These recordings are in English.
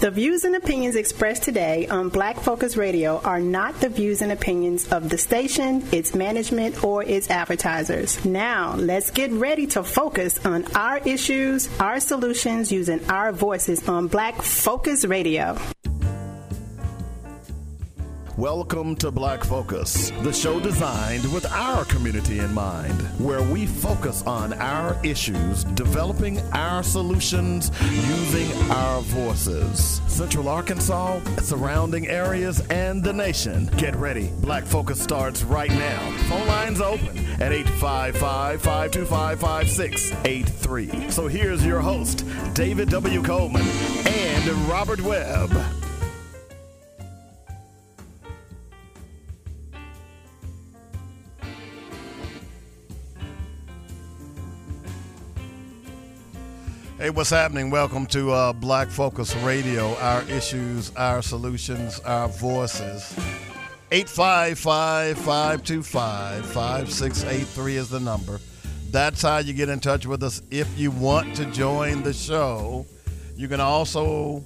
The views and opinions expressed today on Black Focus Radio are not the views and opinions of the station, its management, or its advertisers. Now, let's get ready to focus on our issues, our solutions, using our voices on Black Focus Radio. Welcome to Black Focus, the show designed with our community in mind, where we focus on our issues, developing our solutions using our voices. Central Arkansas, surrounding areas, and the nation. Get ready. Black Focus starts right now. Phone lines open at 855 525 5683. So here's your host, David W. Coleman and Robert Webb. Hey, what's happening? Welcome to uh, Black Focus Radio. Our issues, our solutions, our voices. 855 525 5683 is the number. That's how you get in touch with us if you want to join the show. You can also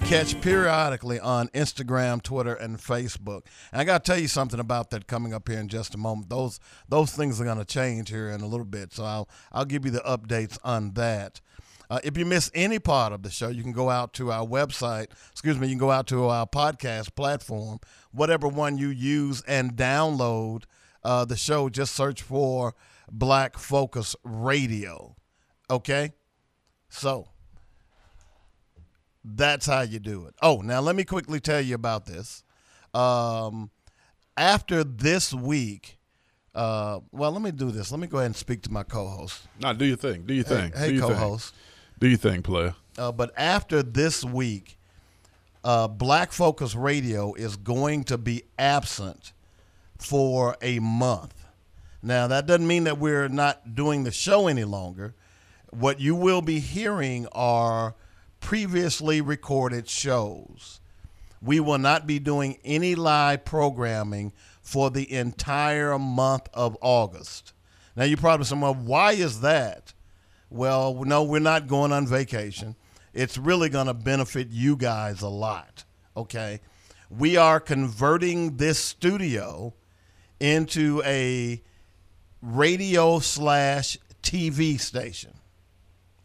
catch periodically on Instagram, Twitter, and Facebook. And I got to tell you something about that coming up here in just a moment. Those those things are going to change here in a little bit, so I'll I'll give you the updates on that. Uh, if you miss any part of the show, you can go out to our website. Excuse me, you can go out to our podcast platform, whatever one you use, and download uh, the show. Just search for Black Focus Radio. Okay? So that's how you do it. Oh, now let me quickly tell you about this. Um, after this week, uh, well, let me do this. Let me go ahead and speak to my co-host. No, do your thing. Do your thing. Hey, hey co-host. Do you think, player? Uh, but after this week, uh, Black Focus Radio is going to be absent for a month. Now, that doesn't mean that we're not doing the show any longer. What you will be hearing are previously recorded shows. We will not be doing any live programming for the entire month of August. Now, you're probably saying, well, why is that? Well, no, we're not going on vacation. It's really going to benefit you guys a lot. Okay. We are converting this studio into a radio slash TV station.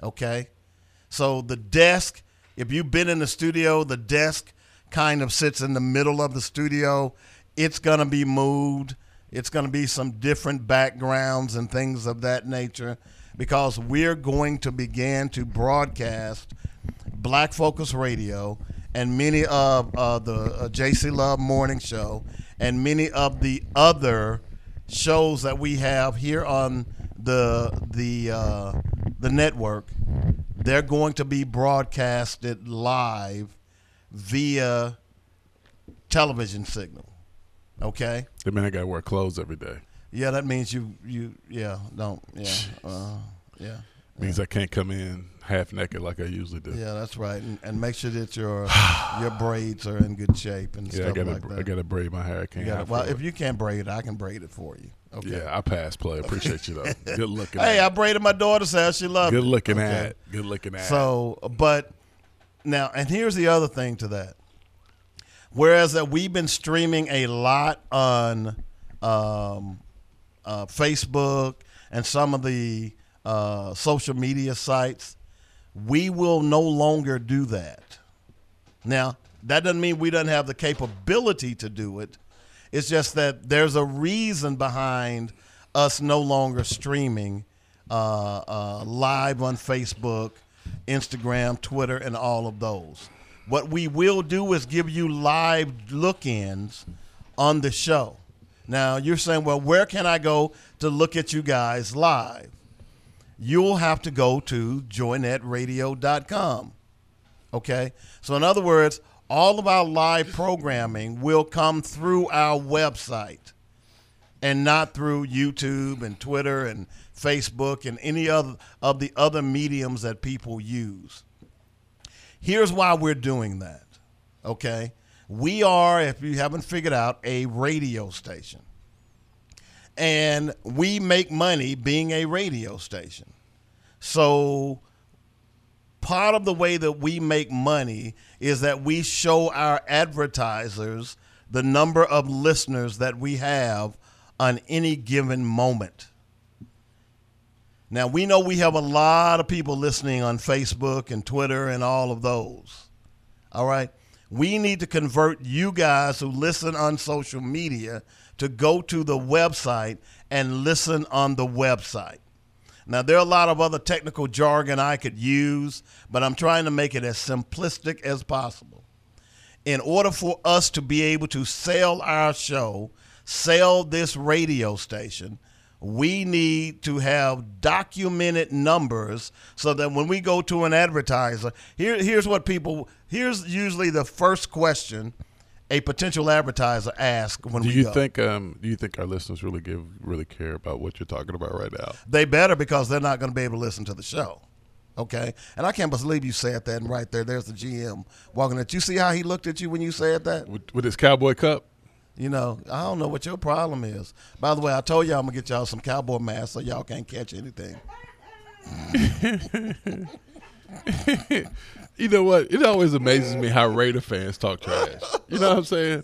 Okay. So the desk, if you've been in the studio, the desk kind of sits in the middle of the studio. It's going to be moved. It's going to be some different backgrounds and things of that nature because we're going to begin to broadcast Black Focus Radio and many of uh, the uh, JC Love Morning Show and many of the other shows that we have here on the the uh, the network. They're going to be broadcasted live via television signal. Okay. Mean, I got to wear clothes every day. Yeah, that means you you yeah don't yeah uh, yeah means I can't come in half naked like I usually do. Yeah, that's right, and, and make sure that your your braids are in good shape and yeah, stuff I gotta, like that. I got to braid my hair. I can't. gotta, well, if you can't braid it, I can braid it for you. Okay. Yeah, I pass play. Appreciate you though. Good looking. Hey. I braided my daughter's hair. She loved Good it. looking Okay. at. Good looking at. So, but now, and here's the other thing to that. Whereas that we've been streaming a lot on um, uh, Facebook and some of the uh, social media sites, we will no longer do that. Now, that doesn't mean we don't have the capability to do it. It's just that there's a reason behind us no longer streaming uh, uh, live on Facebook, Instagram, Twitter, and all of those. What we will do is give you live look ins on the show. Now, you're saying, well, where can I go to look at you guys live? You'll have to go to joynetradio.com. Okay? So, in other words, all of our live programming will come through our website and not through YouTube and Twitter and Facebook and any other of the other mediums that people use. Here's why we're doing that. Okay? We are, if you haven't figured out, a radio station. And we make money being a radio station. So part of the way that we make money is that we show our advertisers the number of listeners that we have on any given moment. Now, we know we have a lot of people listening on Facebook and Twitter and all of those. All right? We need to convert you guys who listen on social media to go to the website and listen on the website. Now, there are a lot of other technical jargon I could use, but I'm trying to make it as simplistic as possible. In order for us to be able to sell our show, sell this radio station, we need to have documented numbers so that when we go to an advertiser, here, here's what people, here's usually the first question a potential advertiser asks when Do we you go. think um do you think our listeners really give really care about what you're talking about right now? They better because they're not going to be able to listen to the show. Okay, and I can't believe you said that. And right there, there's the GM walking at you. See how he looked at you when you said that? With, with his cowboy cup? You know, I don't know what your problem is. By the way, I told y'all I'm gonna get y'all some cowboy masks so y'all can't catch anything. You know what? It always amazes me how Raider fans talk trash. You know what I'm saying?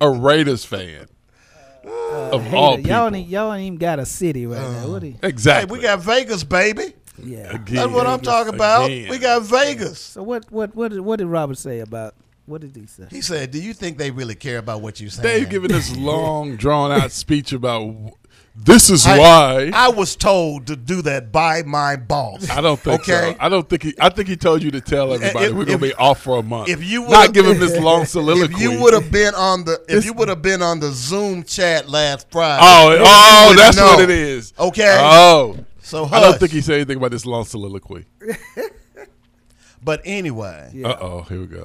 A Raiders fan. Uh, of all people. y'all ain't y'all ain't even got a city right now. Uh-huh. What do you, Hey, exactly. we got Vegas, baby. yeah. Again. That's what I'm talking about. again. We got Vegas. So what what what did, what did Robert say about what did he say? He said, "Do you think they really care about what you saying?" Dave giving this long, drawn out speech about w- this is I- why. I was told to do that by my boss. I don't think okay? so. I don't think he. I think he told you to tell everybody If- we're gonna if- be off for a month. if you not give him this long soliloquy, If you would have been on the, if you would have been on the Zoom chat last Friday, Oh, oh, that's know. what it is. Okay. Oh, So I don't think he said anything about this long soliloquy. But anyway, Yeah. Uh oh, here we go.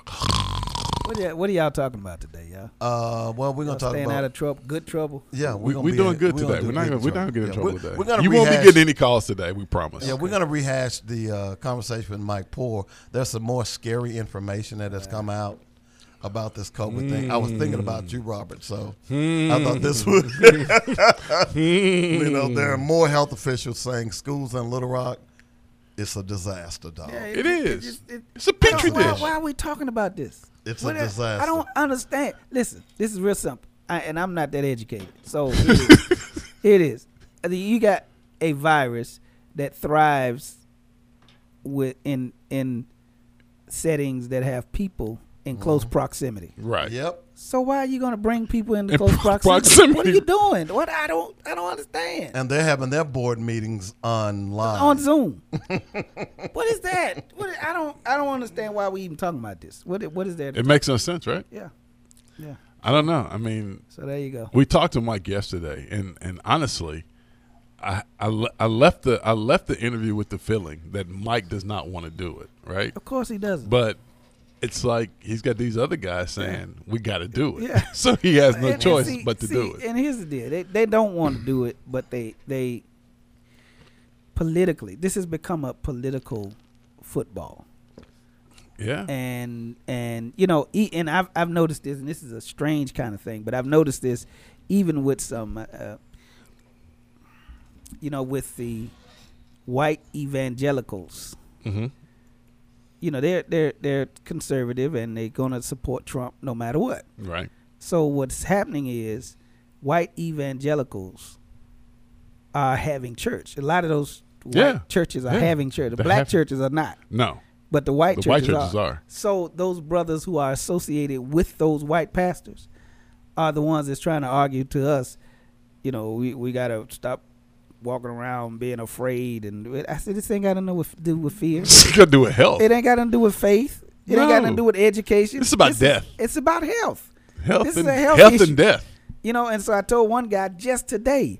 What, y- what are y'all talking about today, y'all? uh, well, we're gonna Y'all talk staying about. out of trouble, good trouble. yeah, We, we're we gonna be doing in- good we're today. do We're not good gonna we're not gonna get in Yeah, trouble we're- today. We're gonna you won't be rehash- getting any calls today. We promise. Yeah, we're gonna rehash the uh, conversation with Mike Poore. There's some more scary information that has come out about this COVID thing. I was thinking about you, Robert. So I thought this would. you know, there are more health officials saying schools in Little Rock, it's a disaster, dog. It is. just- it- It's a petri why, dish. Why are we talking about this? It's a What I- disaster. I don't understand. Listen, this is real simple, I, and I'm not that educated. So it is. it is. You got a virus that thrives with in in settings that have people in Mm-hmm. close proximity. Right. Yep. So why are you going to bring people into In close pro- proximity? What are you doing? What I don't I don't understand. And they're having their board meetings online. on Zoom. what is that? What is- I don't I don't understand why we even talking about this. What what is that? It makes no sense, right? yeah, yeah. I don't know. I mean, So there you go. we talked to Mike yesterday, and and honestly, I I, I left the I left the interview with the feeling that Mike does not want to do it, right? Of course he doesn't. But it's like he's got these other guys saying we got to do it, Yeah. so he has no And- and choice see- but to see, do it. And here's the deal: they they don't want to do it, but they they politically this has become a political football. Yeah, and and you know e- and I've I've noticed this and this is a strange kind of thing but I've noticed this even with some uh, you know with the white evangelicals hmm you know they're they're they're conservative and they're going to support Trump no matter what right. so what's happening is white evangelicals are having church a lot of those white Yeah. churches are Yeah. having church the black churches are not No, but the white the churches, white churches are. So those brothers who are associated with those white pastors are the ones that's trying to argue to us, you know, we, we gotta stop walking around being afraid and I said this ain't got nothing to do with fear. It's got to do with health. it ain't got nothing to do with faith. It ain't got nothing to do with education. It's about is- death. it's about health. health this is and a health health issue. and death. You know, and so I told one guy just today,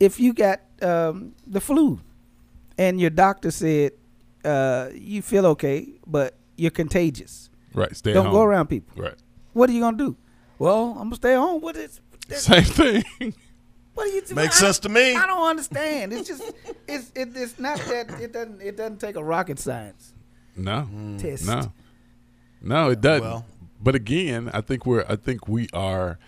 if you got um, the flu and your doctor said uh, you feel okay, but you're contagious. Right. Stay Don't home. go around people. Right. What are you gonna do? Well, I'm gonna stay home. What is? Same thing. What are you? Makes I- sense to me. I don't understand. It's just it's it, it's not that it doesn't it doesn't take a rocket science no. Mm. test. No, no, it doesn't. Well- but again, I think we're. I think we are.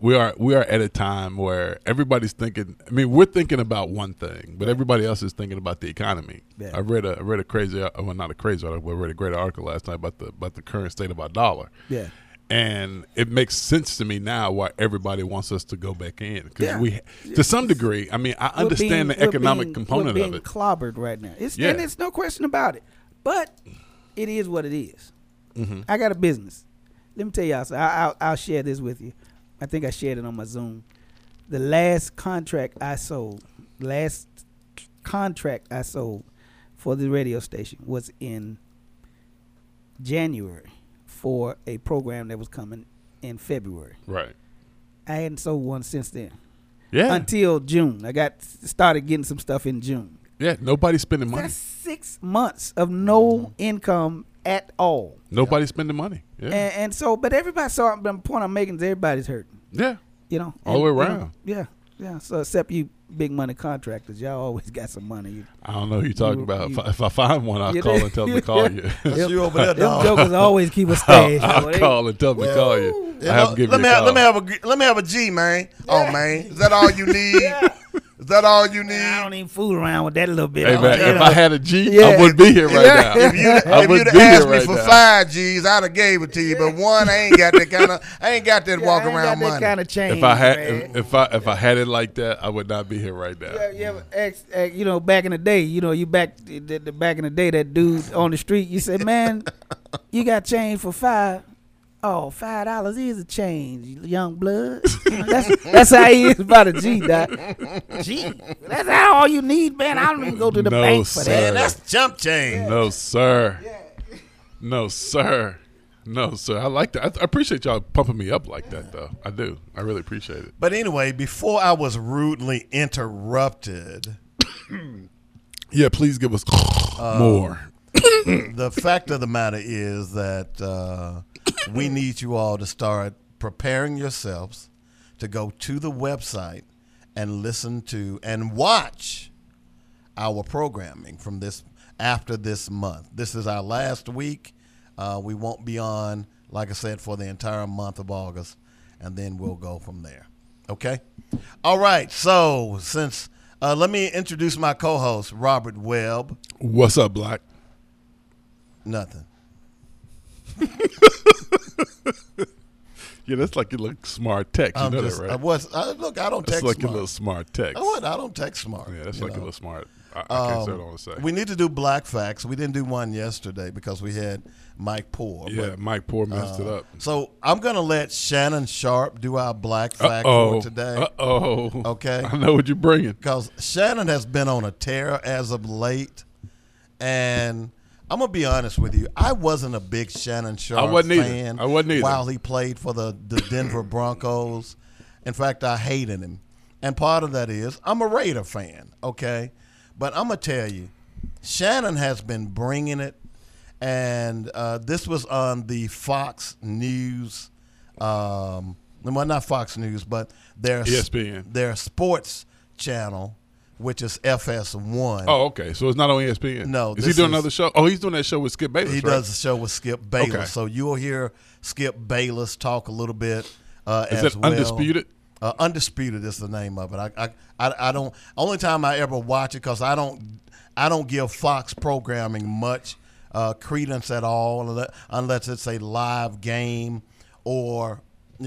we are we are at a time where everybody's thinking. I mean, we're thinking about one thing, but everybody else is thinking about the economy. Yeah. I read a I read a crazy well not a crazy article, but I read a great article last night about the about the current state of our dollar. Yeah. And it makes sense to me now why everybody wants us to go back in because Yeah. we, to some degree, I mean, I We're understand being- the economic being- component of it. clobbered right now. It's Yeah. and it's no question about it. But it is what it is. Mm-hmm. I got a business. Let me tell y'all. So I, I'll, I'll share this with you. I think I shared it on my Zoom. The last contract I sold, last contract I sold for the radio station was in January for a program that was coming in February. Right. I hadn't sold one since then Yeah. until June. I got started getting some stuff in June. yeah. Nobody's spending money. That's six months of no mm-hmm. income at all. Nobody's spending money. Yeah. And, and so, but everybody saw the point I'm making is everybody's hurting. yeah. You know, All the way And, you know, around. yeah, yeah. So except you big money contractors, y'all always got some money. You, I don't know who you're talking You- about. you- if, I, if I find one, I'll call did- and tell them to call you. That's you over there, them dog. jokers always keep a stash. I'll. I'll They- call and tell them to call you. I have to give let you me a have, call. let me have a g- let me have a G, man. Oh man, is that all you need? Is that all you need? I don't even fool around with that a little bit. Hey man, if know. I had a G, Yeah. I wouldn't be here right Yeah. now. If you I if wouldn't you'd be asked here me right for now. five G's, I'd have gave it to you. But one, I ain't got that kind of I ain't got that Yeah, walk around money. kind of change. If I had man. if, if I if I had it like that, I would not be here right now. Yeah, yeah, ex, ex, you know, back in the day, you know, you back the, the, back in the day, that dude on the street, you said, "Man, you got change for five. Oh, five dollars is a change, young blood. that's that's how he is about a G, doc. G, that's how all you need, man. I don't even go to the No, bank for sir. Man, that. that's jump change. No sir. No sir. No sir. I like that. I, I appreciate y'all pumping me up like that though. I do. I really appreciate it. But anyway, before I was rudely interrupted, Yeah, please give us Uh, more. the fact of the matter is that uh, we need you all to start preparing yourselves to go to the website and listen to and watch our programming from this after this month. This is our last week. Uh, we won't be on, like I said, for the entire month of August, and then we'll go from there. Okay. All right. So since uh, let me introduce my co-host, Robert Webb. What's up, Black? Nothing. Yeah, that's like your little smart text. You I'm know just, that, right? I was, I, look, I don't that's text like your smart. little smart text. I, what? I don't text smart. Yeah, that's you like your know. little smart. I, I can't say what I want to say. We need to do black facts. We didn't do one yesterday because we had Mike Poore. yeah, but, Mike Poore messed it uh, up. So I'm gonna let Shannon Sharpe do our black Uh fact oh. for today. Uh oh. Okay. I know what you're bringing. because Shannon has been on a tear as of late, and I'm gonna be honest with you. I wasn't a big Shannon Sharpe wasn't either. fan. I wasn't either. while he played for the the Denver Broncos. In fact, I hated him, and part of that is I'm a Raider fan. Okay, but I'm gonna tell you, Shannon has been bringing it, and uh, this was on the Fox News. Um, well, not Fox News, but their ESPN. their sports channel, which is FS1. Oh, okay. So it's not on ESPN. No, Is he doing is- another show? Oh, he's doing that show with Skip Bayless. he right? does a show with Skip Bayless, Okay. so you'll hear Skip Bayless talk a little bit. Uh, Is as that well. Undisputed? Uh, Undisputed is the name of it. I, I, I, I don't. Only time I ever watch it because I don't, I don't give Fox programming much uh, credence at all unless, unless it's a live game or,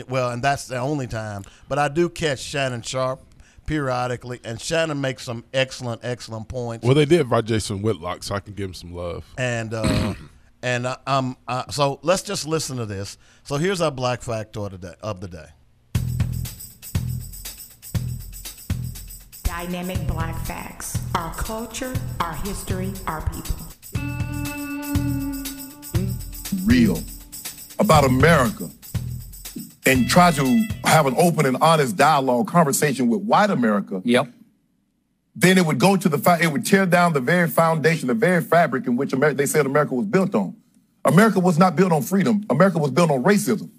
well, and that's the only time. But I do catch Shannon Sharpe periodically, and Shannon makes some excellent, excellent points. Well, they did by Jason Whitlock, so I can give him some love. And uh, and uh, um, uh, so let's just listen to this. So here's our black factor of the day. Of the day. Dynamic Black Facts. Our culture, our history, our people. real about America and try to have an open and honest dialogue, conversation with white America, Yep. then it would go to the it would tear down the very foundation, the very fabric in which America, they said America was built on. America was not built on freedom. America was built on racism.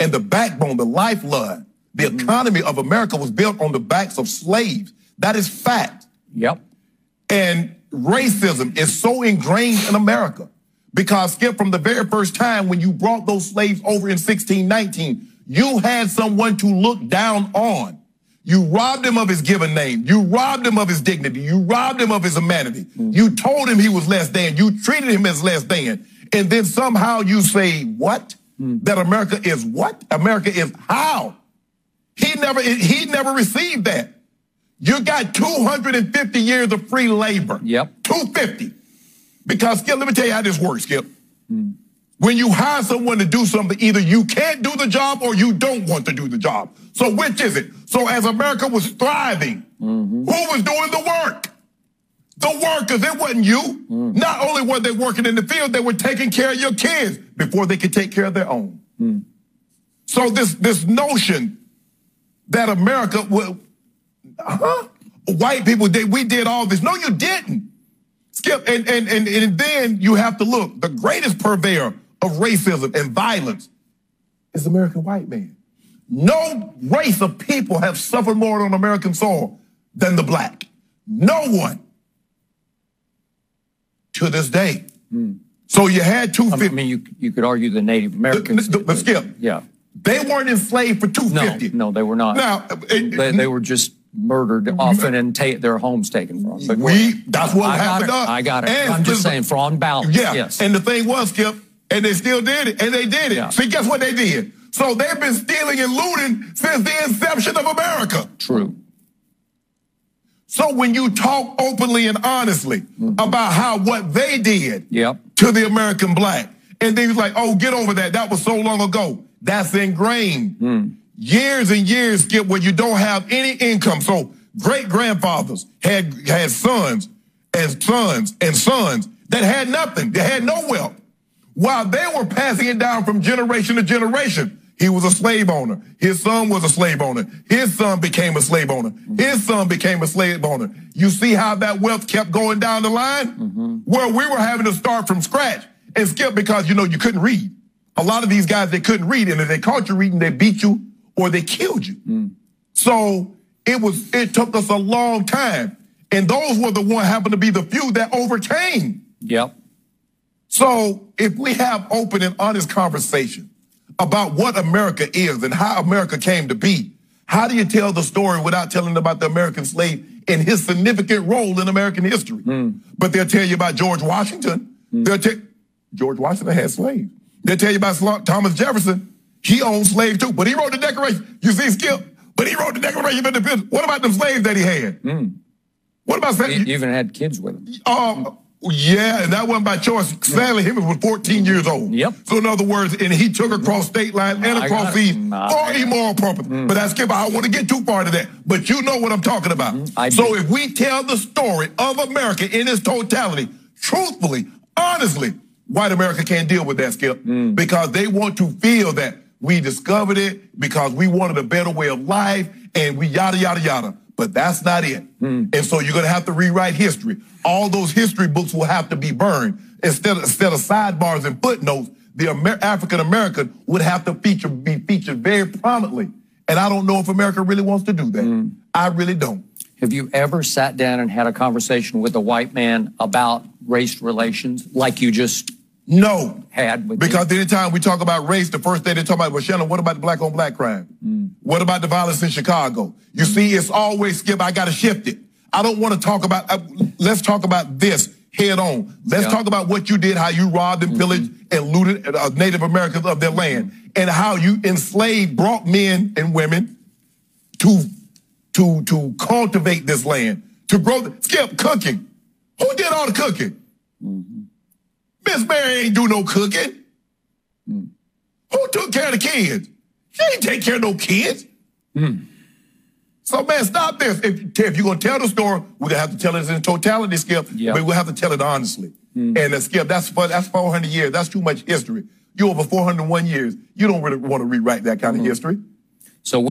And the backbone, the lifeblood, the mm-hmm. economy of America was built on the backs of slaves. That is fact. Yep. And racism is so ingrained in America because, Skip, from the very first time when you brought those slaves over in 1619, You had someone to look down on. You robbed him of his given name. You robbed him of his dignity. You robbed him of his humanity. You told him he was less than. You treated him as less than. And then somehow you say, what? That America is what? America is how? He never, he never received that. You got 250 years of free labor. Yep. 250. Because, Skip, let me tell you how this works, Skip. Hmm. When you hire someone to do something, either you can't do the job or you don't want to do the job. So which is it? So as America was thriving, mm-hmm. who was doing the work? The workers, it wasn't you. Mm. Not only were they working in the field, they were taking care of your kids before they could take care of their own. Mm. So this this notion that America will, huh? White people did we did all this. No, you didn't. Skip, and, and, and, and then you have to look. The greatest purveyor of racism and violence is the American white man. No race of people have suffered more on American soil than the black. No one. To this day. Hmm. So you had two. I mean, you you could argue the Native Americans. the- the- did, Skip. Yeah. They weren't enslaved for No, 250. no, they were not. Now, it- they, they were just murdered often and ta- their homes taken from them. But we, that's what I got happened it. I got it. And I'm just saying, for on balance. Yeah. Yes. And the thing was, Skip, and they still did it, and they did it. Yeah. See, guess what they did? So they've been stealing and looting since the inception of America. True. So when you talk openly and honestly mm-hmm. about how what they did Yep. to the American black, and then he's like, oh, get over that. That was so long ago. That's ingrained. Hmm. Years and years, Skip, where you don't have any income. So great grandfathers had had sons and sons and sons that had nothing. They had no wealth. While they were passing it down from generation to generation, he was a slave owner. His son was a slave owner. His son became a slave owner. His son became a slave owner. You see how that wealth kept going down the line? Mm-hmm. Where we were having to start from scratch and skip because, you know, you couldn't read. A lot of these guys, they couldn't read. And if they caught you reading, they beat you or they killed you. Mm. So it was, it took us a long time. And those were the one happened to be the few that overcame. Yep. So if we have open and honest conversation about what America is and how America came to be, how do you tell the story without telling about the American slave and his significant role in American history? Hmm. But they'll tell you about George Washington. Hmm. They'll tell George Washington had slaves. They'll tell you about Thomas Jefferson. He owned slaves too, but he wrote the Declaration. You see, Skip, but he wrote the Declaration of Independence. What about them slaves that he had? Hmm. What about He he even had kids with him. um, yeah, and that wasn't by choice. Stanley Hemings was 14 years old. Yep. So in other words, and he took across state lines and I across it. seas Nah, mm, for I got it. immoral purpose. Mm. But that's Skip. I don't want to get too far to that. But you know what I'm talking about. Mm-hmm. I so do. if we tell the story of America in its totality, truthfully, honestly, white America can't deal with that, Skip, mm. because they want to feel that we discovered it because we wanted a better way of life and we yada yada yada. But that's not it. Mm. And so you're gonna have to rewrite history. All those history books will have to be burned. Instead of, instead of sidebars and footnotes, the Amer- African American would have to feature be featured very prominently. And I don't know if America really wants to do that. Mm. I really don't. Have you ever sat down and had a conversation with a white man about race relations like you just No. had with? Because anytime we talk about race, the first thing they talk about, well, Shannon, what about the black on black crime? Mm. What about the violence in Chicago? You mm. see, it's always skip. I got to shift it. I don't want to talk about, uh, let's talk about this head on. Let's Yeah. talk about what you did, how you robbed and mm-hmm. pillaged and looted uh, Native Americans of their mm-hmm. land, and how you enslaved, brought men and women to, to, to cultivate this land, to grow, the, skip cooking. Who did all the cooking? Mm-hmm. Miss Mary ain't do no cooking. Hmm. Who took care of the kids? She ain't take care of no kids. Hmm. So man, stop this. If, if you're gonna tell the story, we're gonna have to tell it in totality, Skip. Yeah. But we'll have to tell it honestly. Hmm. And uh, Skip, that's that's 400 years. That's too much history. You over 401 years. You don't really want to rewrite that kind of history. so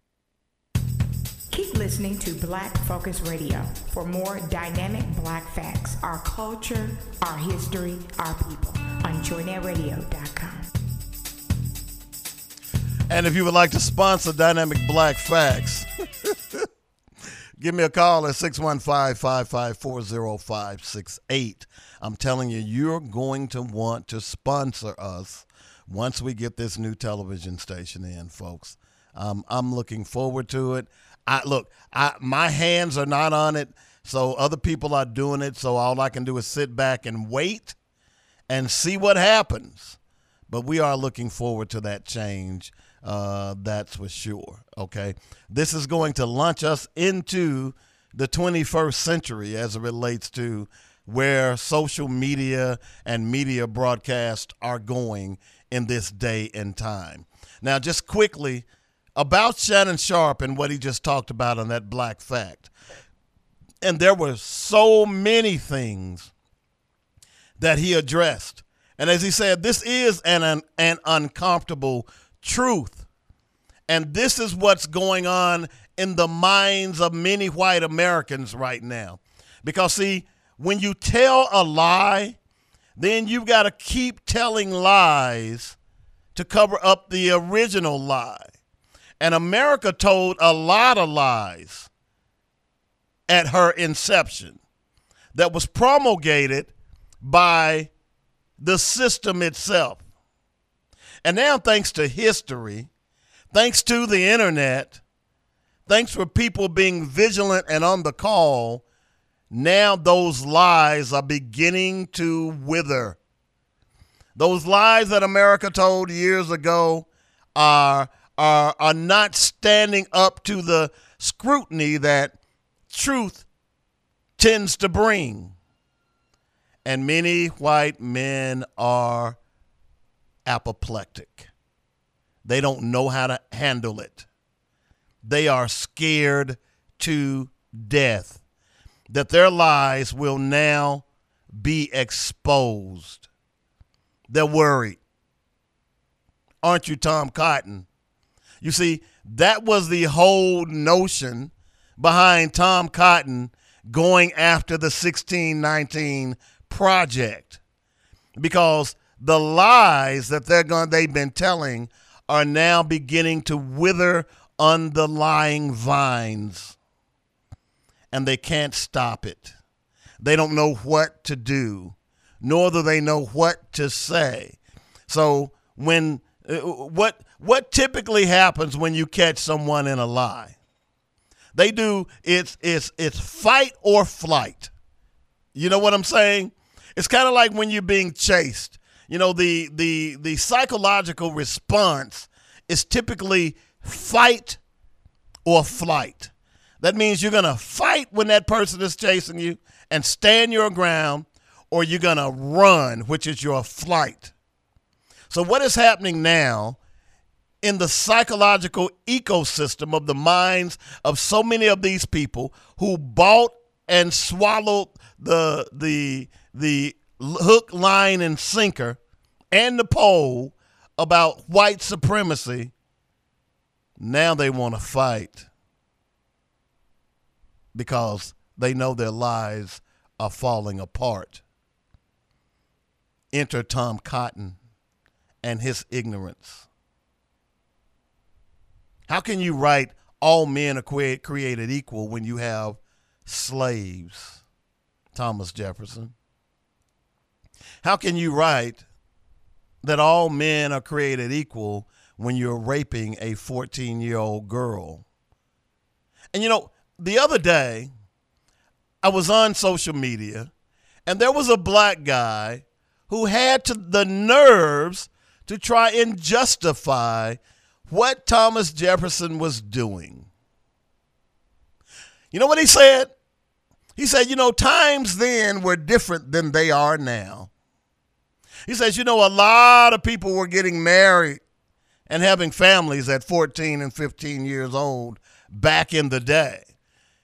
listening to Black Focus Radio for more dynamic black facts, our culture, our history, our people on joynetradio.com. And if you would like to sponsor Dynamic Black Facts, give me a call at 615-554-0568. I'm telling you, you're going to want to sponsor us once we get this new television station in, folks. Um, I'm looking forward to it. I look, I my hands are not on it, so other people are doing it. So all I can do is sit back and wait and see what happens. But we are looking forward to that change. Uh, that's for sure. Okay, this is going to launch us into the 21st century as it relates to where social media and media broadcast are going in this day and time. Now, just quickly about Shannon Sharpe and what he just talked about on that black fact. And there were so many things that he addressed. And as he said, this is an, an, an uncomfortable truth. And this is what's going on in the minds of many white Americans right now. Because, see, when you tell a lie, then you've got to keep telling lies to cover up the original lie. And America told a lot of lies at her inception that was promulgated by the system itself. And now, thanks to history, thanks to the internet, thanks for people being vigilant and on the call, now those lies are beginning to wither. Those lies that America told years ago are, are, are not standing up to the scrutiny that truth tends to bring. And many white men are apoplectic. They don't know how to handle it. They are scared to death that their lies will now be exposed. They're worried. Aren't you, Tom Cotton? You see, that was the whole notion behind Tom Cotton going after the 1619 project because the lies that they're going they've been telling are now beginning to wither underlying vines and they can't stop it. They don't know what to do, nor do they know what to say. So when uh, what what typically happens when you catch someone in a lie? They do it's it's it's fight or flight. You know what I'm saying? It's kind of like when you're being chased. You know the the the psychological response is typically fight or flight. That means you're going to fight when that person is chasing you and stand your ground, or you're going to run, which is your flight. So, what is happening now in the psychological ecosystem of the minds of so many of these people who bought and swallowed the, the, the hook, line, and sinker and the pole about white supremacy? Now they want to fight because they know their lives are falling apart. Enter Tom Cotton and his ignorance. How can you write all men are created equal when you have slaves? Thomas Jefferson. How can you write that all men are created equal when you're raping a 14 year old girl? And you know, the other day, I was on social media, and there was a black guy who had the nerves to try and justify what Thomas Jefferson was doing. You know what he said? He said, you know, times then were different than they are now. He says, you know, a lot of people were getting married and having families at 14 and 15 years old back in the day.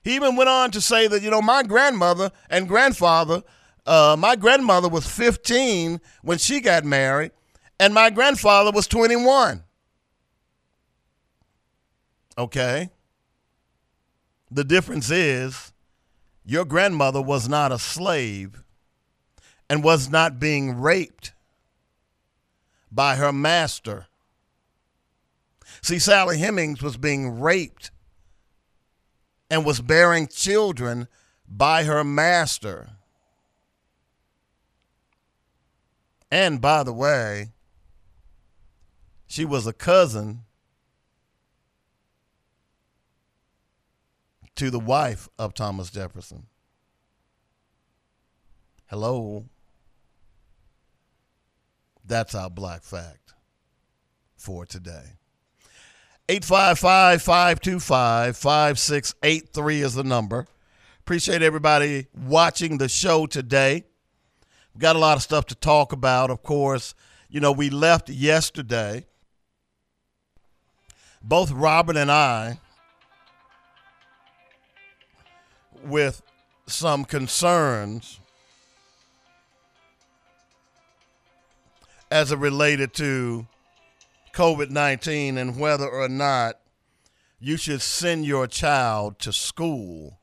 He even went on to say that, you know, my grandmother and grandfather, uh, my grandmother was 15 when she got married, and my grandfather was 21. Okay. The difference is your grandmother was not a slave and was not being raped by her master. See, Sally Hemings was being raped and was bearing children by her master. And by the way, She was a cousin to the wife of Thomas Jefferson. Hello. That's our black fact for today. 855 525 5683 is the number. Appreciate everybody watching the show today. We've got a lot of stuff to talk about, of course. You know, we left yesterday. Both Robert and I with some concerns as it related to COVID 19 and whether or not you should send your child to school.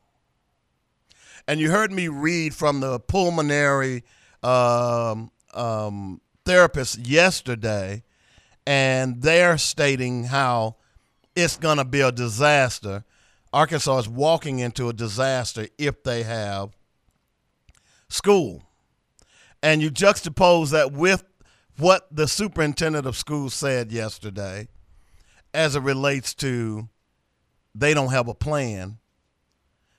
And you heard me read from the pulmonary um, um, therapist yesterday, and they're stating how it's going to be a disaster. Arkansas is walking into a disaster if they have school. And you juxtapose that with what the superintendent of schools said yesterday as it relates to they don't have a plan,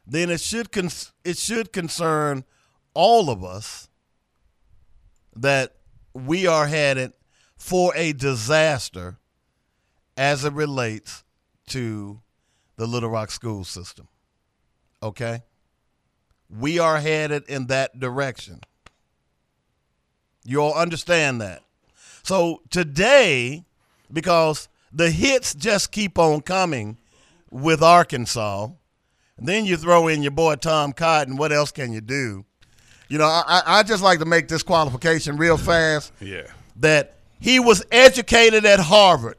then it should cons- it should concern all of us that we are headed for a disaster as it relates to the Little Rock school system. Okay? We are headed in that direction. You all understand that. So today, because the hits just keep on coming with Arkansas, then you throw in your boy Tom Cotton. What else can you do? You know, I, I just like to make this qualification real fast. Yeah. That he was educated at Harvard.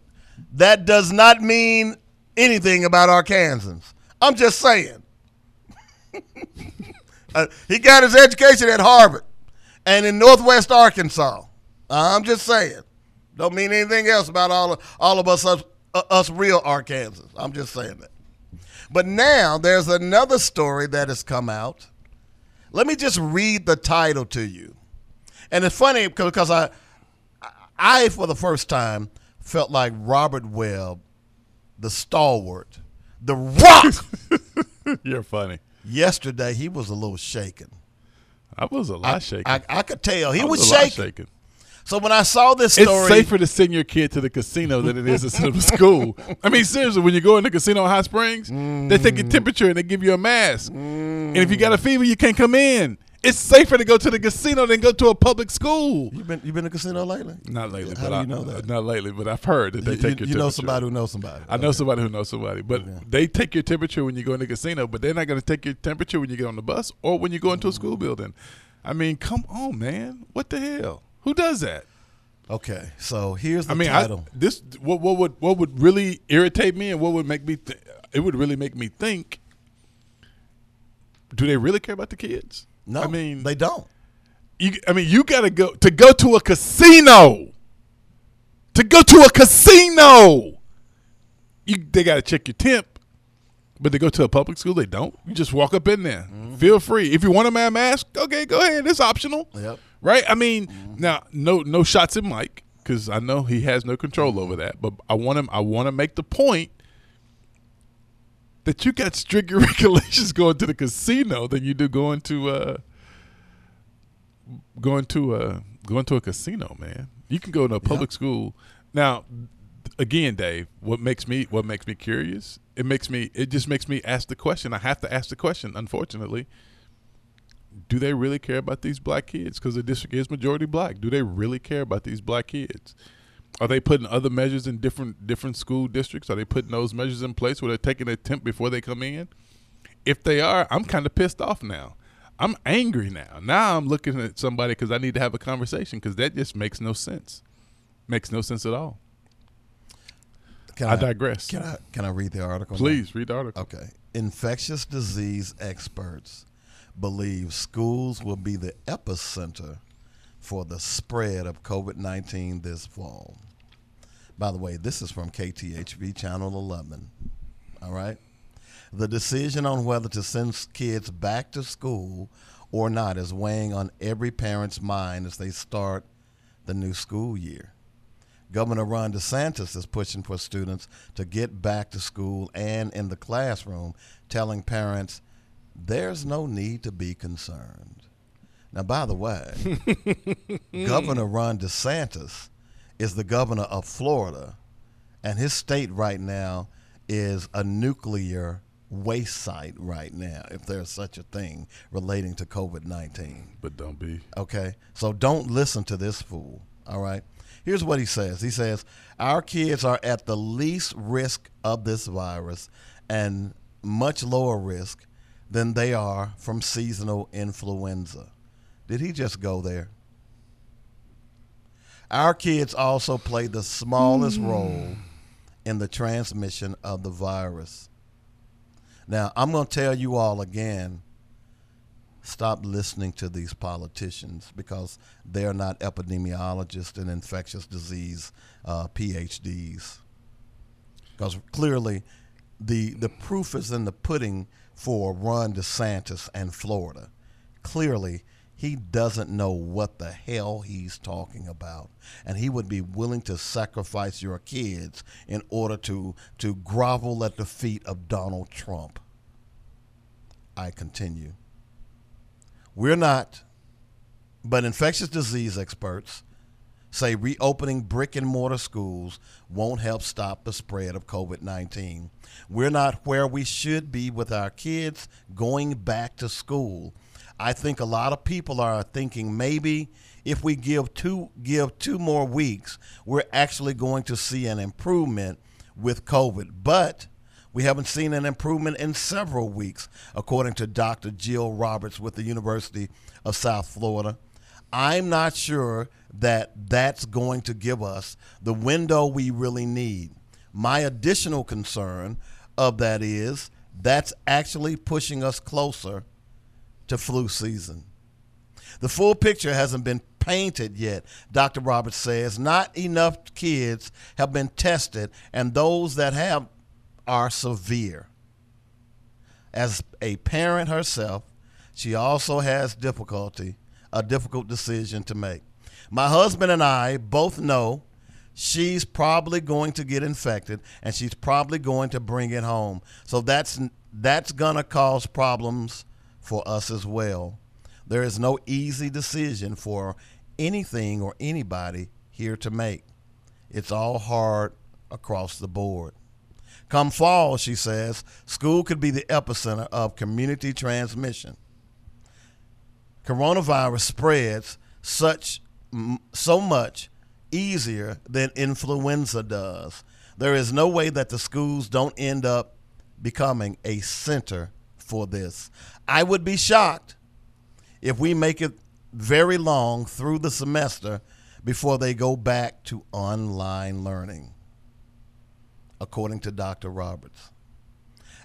That does not mean anything about Arkansans. I'm just saying. uh, he got his education at Harvard and in Northwest Arkansas. I'm just saying. Don't mean anything else about all of, all of us, us, uh, us real Arkansans. I'm just saying that. But now there's another story that has come out. Let me just read the title to you. And it's funny because I, I for the first time felt like Robert Webb, the stalwart, the rock. You're funny. Yesterday he was a little shaken. I was a lot I, shaken. I, I could tell he I was, lot shaking. shaken. So when I saw this story, It's safer to send your kid to the casino than it is to send them to school. I mean, seriously, when you go in the casino in Hot Springs, they take your mm. temperature and they give you a mask. And if you got a fever, you can't come in. It's safer to go to the casino than go to a public school. you been you been to a casino lately? Not lately, How but do I, you know that? Not lately, but I've heard that they You, take you- your you know temperature. somebody who knows somebody. I know somebody who knows somebody, but they take your temperature when you go in the casino, but they're not going to take your temperature when you get on the bus or when you go into a school mm-hmm. building. I mean, come on, man. What the hell? Who does that? Okay, so here's the I mean, I, title. this what what would what would really irritate me and what would make me th- it would really make me think. Do they really care about the kids? No, I mean they don't. you, I mean, you got to go to go to a casino. To go to a casino, you they got to check your temp. But they go to a public school, they don't. You just walk up in there. Mm-hmm. Feel free. If you want to wear a mask, okay, go ahead. It's optional. Yep. Right? I mean, mm-hmm. now no no shots at Mike because I know he has no control over that. But I want him. I want to make the point that you got stricter regulations going to the casino than you do going to uh going to a going to a casino, man. You can go to a public school. Now, again, Dave, what makes me what makes me curious? It makes me it just makes me ask the question. I have to ask the question, unfortunately. Do they really care about these black kids? Because the district is majority black. Do they really care about these black kids? Are they putting other measures in different different school districts? Are they putting those measures in place where they're taking a temp before they come in? If they are, I'm kind of pissed off now. I'm angry now. Now I'm looking at somebody because I need to have a conversation because that just makes no sense. Makes no sense at all. Can I digress. Can I can I read the article? now? Please read the article. Okay. Infectious disease experts believe schools will be the epicenter for the spread of COVID 19 this fall. By the way, this is from KTHV Channel 11. All right. The decision on whether to send kids back to school or not is weighing on every parent's mind as they start the new school year. Governor Ron DeSantis is pushing for students to get back to school and in the classroom, telling parents there's no need to be concerned. Now, by the way, Governor Ron DeSantis is the governor of Florida, and his state right now is a nuclear waste site right now, if there's such a thing relating to COVID 19. But don't be. Okay? So don't listen to this fool. All right? Here's what he says He says, Our kids are at the least risk of this virus and much lower risk than they are from seasonal influenza. Did he just go there? Our kids also play the smallest role in the transmission of the virus. Now, I'm going to tell you all again stop listening to these politicians because they're not epidemiologists and infectious disease uh, PhDs. Because clearly, the, the proof is in the pudding for Ron DeSantis and Florida. Clearly, he doesn't know what the hell he's talking about and he would be willing to sacrifice your kids in order to to grovel at the feet of Donald Trump I continue we're not but infectious disease experts say reopening brick and mortar schools won't help stop the spread of COVID 19. We're not where we should be with our kids going back to school. I think a lot of people are thinking maybe if we give two give two more weeks, we're actually going to see an improvement with COVID. But we haven't seen an improvement in several weeks, according to Dr. Jill Roberts with the University of South Florida. I'm not sure that that's going to give us the window we really need. My additional concern of that is that's actually pushing us closer to flu season. The full picture hasn't been painted yet, Dr. Roberts says. Not enough kids have been tested, and those that have are severe. As a parent herself, she also has difficulty, a difficult decision to make. My husband and I both know she's probably going to get infected and she's probably going to bring it home. So that's that's going to cause problems for us as well. There is no easy decision for anything or anybody here to make. It's all hard across the board. Come fall, she says, school could be the epicenter of community transmission. Coronavirus spreads such so much easier than influenza does. There is no way that the schools don't end up becoming a center for this. I would be shocked if we make it very long through the semester before they go back to online learning, according to Dr. Roberts.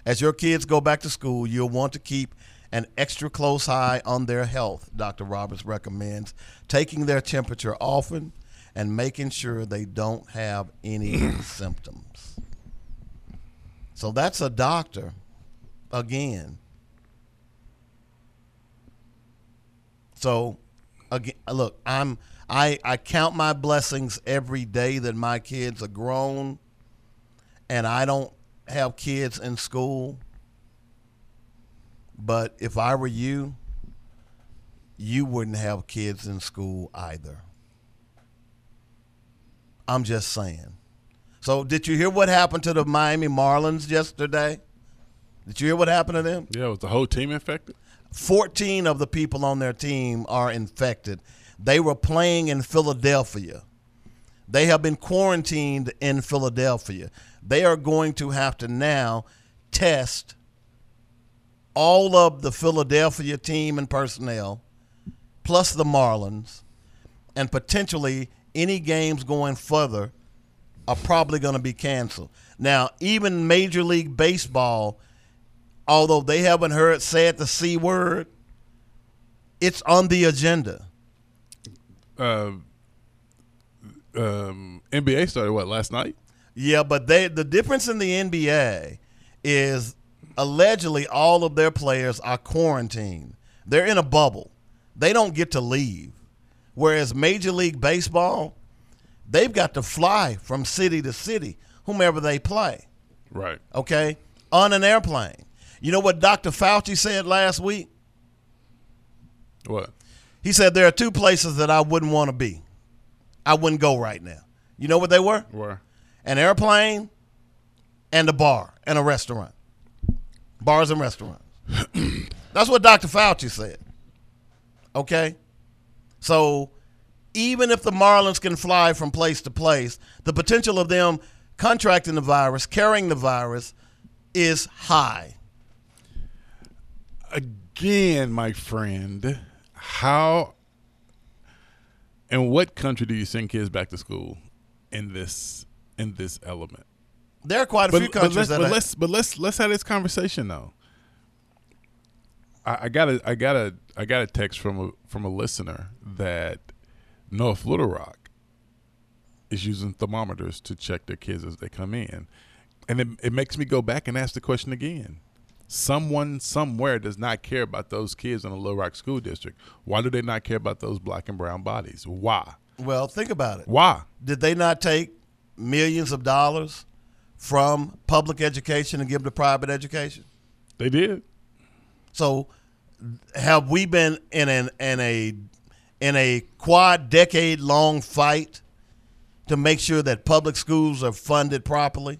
As your kids go back to school, you'll want to keep an extra close eye on their health, Dr. Roberts recommends, taking their temperature often and making sure they don't have any symptoms. So that's a doctor again. So again look, I'm I I count my blessings every day that my kids are grown and I don't have kids in school. But if I were you, you wouldn't have kids in school either. I'm just saying. So, did you hear what happened to the Miami Marlins yesterday? Did you hear what happened to them? Yeah, was the whole team infected? 14 of the people on their team are infected. They were playing in Philadelphia. They have been quarantined in Philadelphia. They are going to have to now test all of the Philadelphia team and personnel, plus the Marlins, and potentially any games going further are probably going to be canceled. Now, even Major League Baseball, although they haven't heard said the C word, it's on the agenda. Uh, um, NBA started what last night? Yeah, but they the difference in the NBA is allegedly all of their players are quarantined. They're in a bubble. They don't get to leave. Whereas Major League Baseball, they've got to fly from city to city, whomever they play. Right. Okay, on an airplane. You know what Dr. Fauci said last week? What? He said there are two places that I wouldn't want to be. I wouldn't go right now. You know what they were? Where? An airplane and a bar and a restaurant. Bars and restaurants. That's what Dr. Fauci said. Okay? So even if the Marlins can fly from place to place, the potential of them contracting the virus, carrying the virus, is high. Again, my friend, how in what country do you send kids back to school in this in this element? There are quite a few countries let's, that but are- let's but let's let's have this conversation though. I, I got a I got a I got a text from a from a listener that North Little Rock is using thermometers to check their kids as they come in, and it, it makes me go back and ask the question again. Someone somewhere does not care about those kids in the Little Rock School District. Why do they not care about those black and brown bodies? Why? well, think about it. Why? Did they not take millions of dollars from public education and give them to private education? They did. So have we been in an in a in a quad decade long fight to make sure that public schools are funded properly?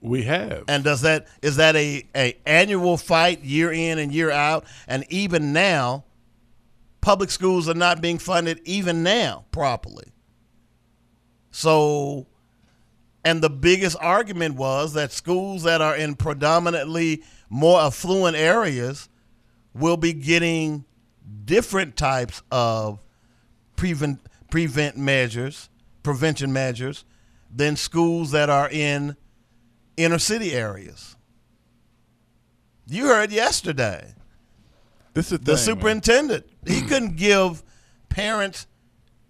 We have. And does that is that a, a annual fight year in and year out? And even now, public schools are not being funded even now properly. So and the biggest argument was that schools that are in predominantly more affluent areas will be getting different types of prevent prevent measures, prevention measures than schools that are in inner city areas. You heard yesterday. this is The superintendent, he couldn't give parents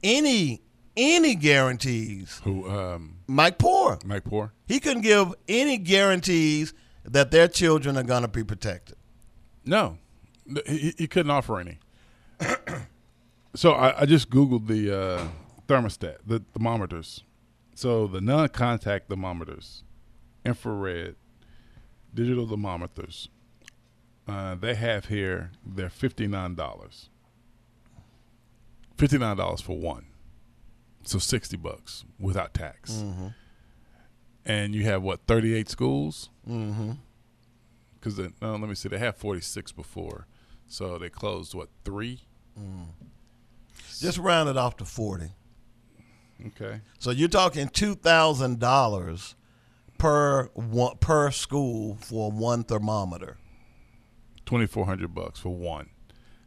any any guarantees. who um Mike Poore. Mike Poore. He couldn't give any guarantees that their children are going to be protected. No, he, he couldn't offer any. so I, I just googled the uh, thermostat, the thermometers. So the non-contact thermometers, infrared, digital thermometers. Uh, they have here. They're fifty nine dollars. Fifty nine dollars for one. So sixty bucks without tax. And you have what thirty eight schools Mm-hmm. because no, let me see. They had 46 before, so they closed what three? Just round it off to 40. Okay, So you're talking $2,000 per one, per school for one thermometer. 2,400 bucks for one.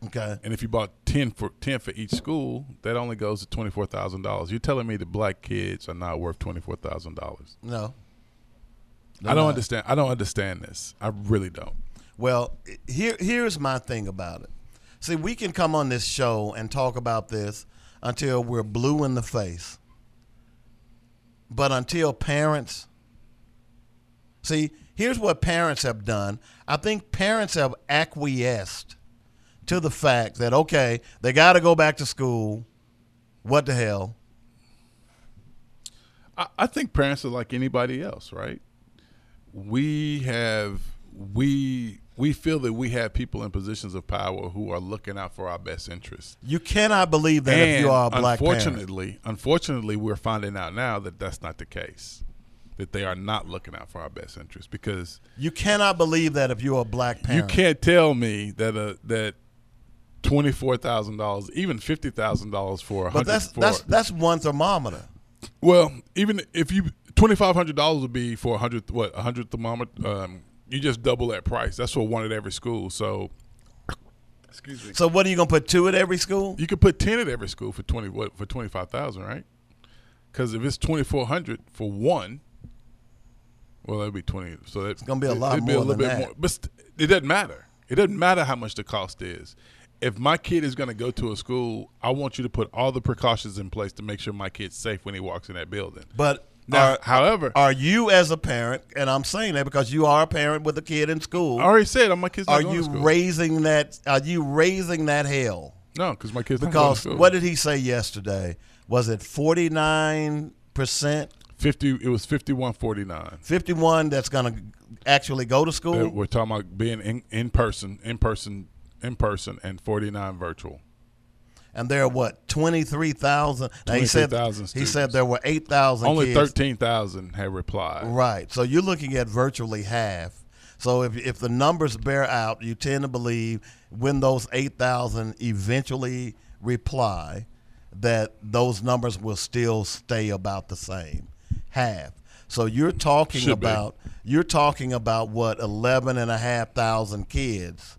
Okay. And if you bought 10 for 10 for each school, that only goes to twenty four thousand dollars. You're telling me the black kids are not worth twenty four thousand dollars? No. I don't not. understand. I don't understand this. I really don't. Well, here here's my thing about it. See, we can come on this show and talk about this until we're blue in the face. But until parents See, here's what parents have done. I think parents have acquiesced to the fact that okay, they got to go back to school. What the hell? I, I think parents are like anybody else, right? We have we we feel that we have people in positions of power who are looking out for our best interests. You cannot believe that if you are a black parent. unfortunately, unfortunately, we're finding out now that that's not the case. That they are not looking out for our best interests because You cannot believe that if you're a black parent. you can't tell me that uh, that twenty four thousand dollars, even fifty thousand dollars for a But that's for- that's that's one thermometer. well, even if you twenty five hundred dollars would be for a hundred what a hundred thermometer. Um, you just double that price. That's for one at every school. So, excuse me. So what are you gonna put two at every school? You could put ten at every school for twenty what for twenty five thousand, right? Because if it's twenty four hundred for one, well, that'd be twenty. So it's gonna be a lot be more a little bit that. more. But st- it doesn't matter. It doesn't matter how much the cost is. If my kid is going to go to a school, I want you to put all the precautions in place to make sure my kid's safe when he walks in that building. But Now, are, however, are you as a parent, and I'm saying that because you are a parent with a kid in school, I already said my kid's are going you to school. raising that? Are you raising that hell? no, because my kid's not going to Because school. what did he say yesterday? was it 49%? Fifty. It was fifty-one forty-nine. 51 that's going to actually go to school? We're talking about being in, in person, in person, in person, and forty-nine virtual. and there are what 23,000 now he said 23,000 he students. said there were 8,000 Only kids. thirteen thousand had replied. right so you're looking at virtually half so if if the numbers bear out you tend to believe when those 8,000 eventually reply that those numbers will still stay about the same half so you're talking Should be. about you're talking about what 11 and a half thousand kids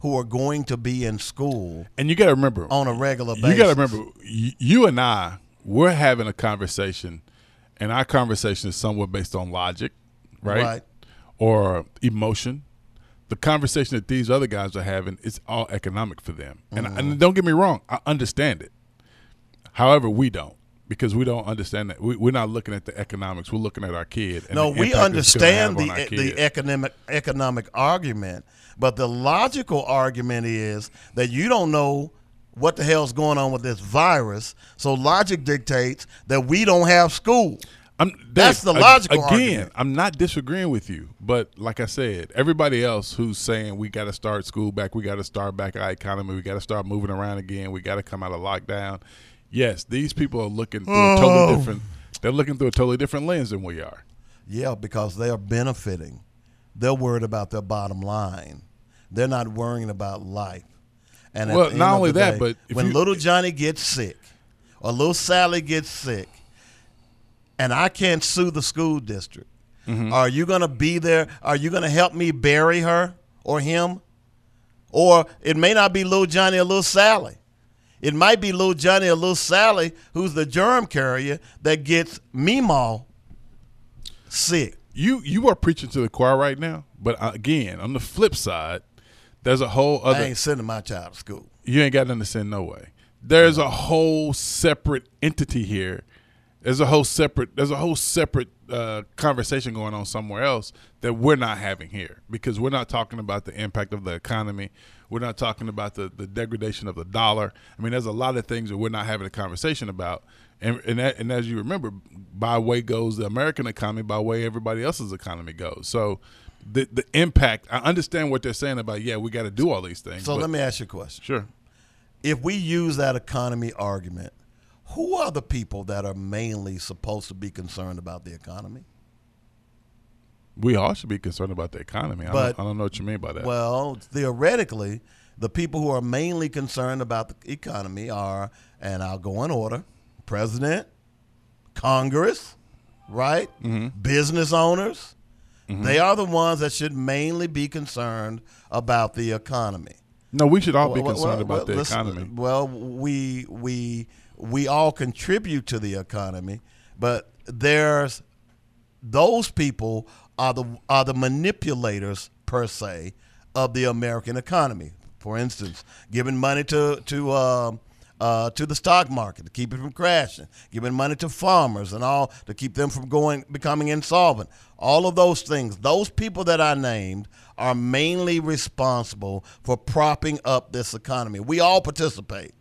who are going to be in school And you got to remember, on a regular basis you got to remember, you and I, we're having a conversation, and our conversation is somewhat based on logic, right? Right. Or emotion. The conversation that these other guys are having is all economic for them. And, Mm-hmm. and don't get me wrong, I understand it. However, we don't. Because we don't understand that we, we're not looking at the economics. We're looking at our kid. And No, we impact it's gonna have understand the the economic economic argument, but the logical argument is that you don't know what the hell's going on with this virus. So logic dictates that we don't have school. I'm, That's the logical Again, argument. I'm not disagreeing with you, but like I said, everybody else who's saying we got to start school back, we got to start back our economy, we got to start moving around again, we got to come out of lockdown. Yes, these people are looking through a Oh. totally different. They're looking through a totally different lens than we are. Yeah, because they are benefiting. They're worried about their bottom line. They're not worrying about life. And Well, not only that, day, but when you- little Johnny gets sick, or little Sally gets sick, and I can't sue the school district, Mm-hmm. are you going to be there? Are you going to help me bury her or him? Or it may not be little Johnny or little Sally. It might be little Johnny or little Sally who's the germ carrier that gets Meemaw sick. You you are preaching to the choir right now, but again, on the flip side, there's a whole other. I ain't sending my child to school. you ain't got nothing to send no way. There's a whole separate entity here. There's a whole separate. There's a whole separate uh, conversation going on somewhere else that we're not having here because we're not talking about the impact of the economy. We're not talking about the, the degradation of the dollar. I mean, there's a lot of things that we're not having a conversation about. And and, that, and as you remember, by way goes the American economy, by way everybody else's economy goes. So. The, the impact, I understand what they're saying about, yeah, we got to do all these things. So but- let me ask you a question. Sure. If we use that economy argument, who are the people that are mainly supposed to be concerned about the economy? We all should be concerned about the economy. I, don't, I don't know what you mean by that. Well, theoretically, the people who are mainly concerned about the economy are, and I'll go in order president, Congress, right? Mm-hmm. Business owners. They are the ones that should mainly be concerned about the economy. no, we should all be Well, concerned well, about well, the listen, economy. Well, we we we all contribute to the economy, but there's those people are the are the manipulators per se of the American economy. For instance, giving money to to uh, uh, to the stock market to keep it from crashing, giving money to farmers and all to keep them from going becoming insolvent. All of those things, those people that I named are mainly responsible for propping up this economy. We all participate.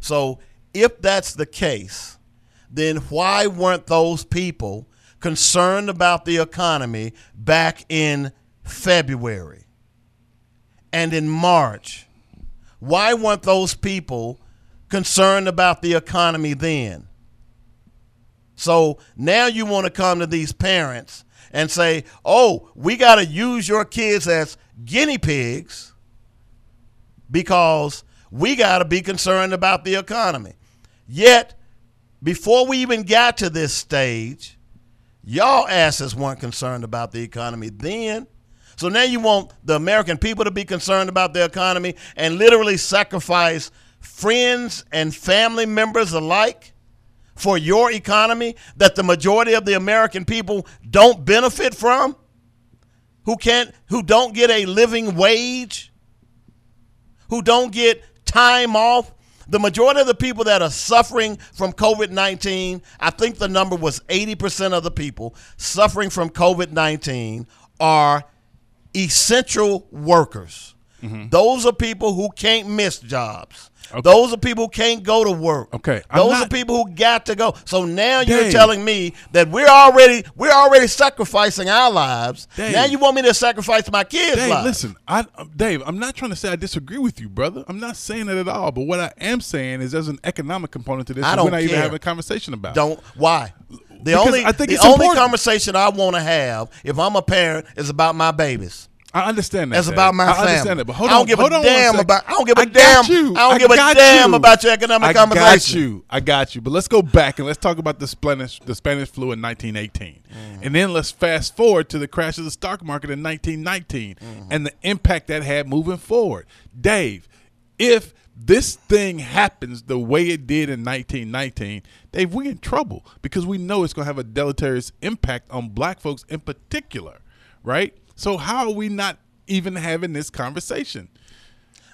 So if that's the case, then why weren't those people concerned about the economy back in February and in March? Why weren't those people concerned about the economy then? So now you want to come to these parents and say, oh, we got to use your kids as guinea pigs because we got to be concerned about the economy. Yet, before we even got to this stage, y'all asses weren't concerned about the economy then. So now you want the American people to be concerned about the economy and literally sacrifice friends and family members alike for your economy that the majority of the American people don't benefit from? Who can't who don't get a living wage? Who don't get time off? The majority of the people that are suffering from COVID 19, I think the number was 80% of the people suffering from COVID 19 are essential workers. Mm-hmm. Those are people who can't miss jobs. Those are people who can't go to work. Okay, I'm those not- are people who got to go. So now you're telling me that we're already we're already sacrificing our lives. Dave. Now you want me to sacrifice my kids' Dave, lives? listen, I, Dave, I'm not trying to say I disagree with you, brother. I'm not saying that at all. But what I am saying is there's an economic component to this. I that don't we're not even care. having a conversation about. Don't why? The Because only I think the only important. conversation I want to have if I'm a parent is about my babies. I understand that. That's about my I family. understand that, but hold on. I don't on, give a hold on one damn about- I don't give a damn- You. I don't give a damn you. about your economic I got you. I got you. But let's go back and let's talk about the Spanish the Spanish flu in 1918, Mm-hmm. and then let's fast forward to the crash of the stock market in 1919 Mm-hmm. and the impact that had moving forward. Dave, if this thing happens the way it did in 1919, Dave, we in trouble because we know it's going to have a deleterious impact on black folks in particular, right? So how are we not even having this conversation?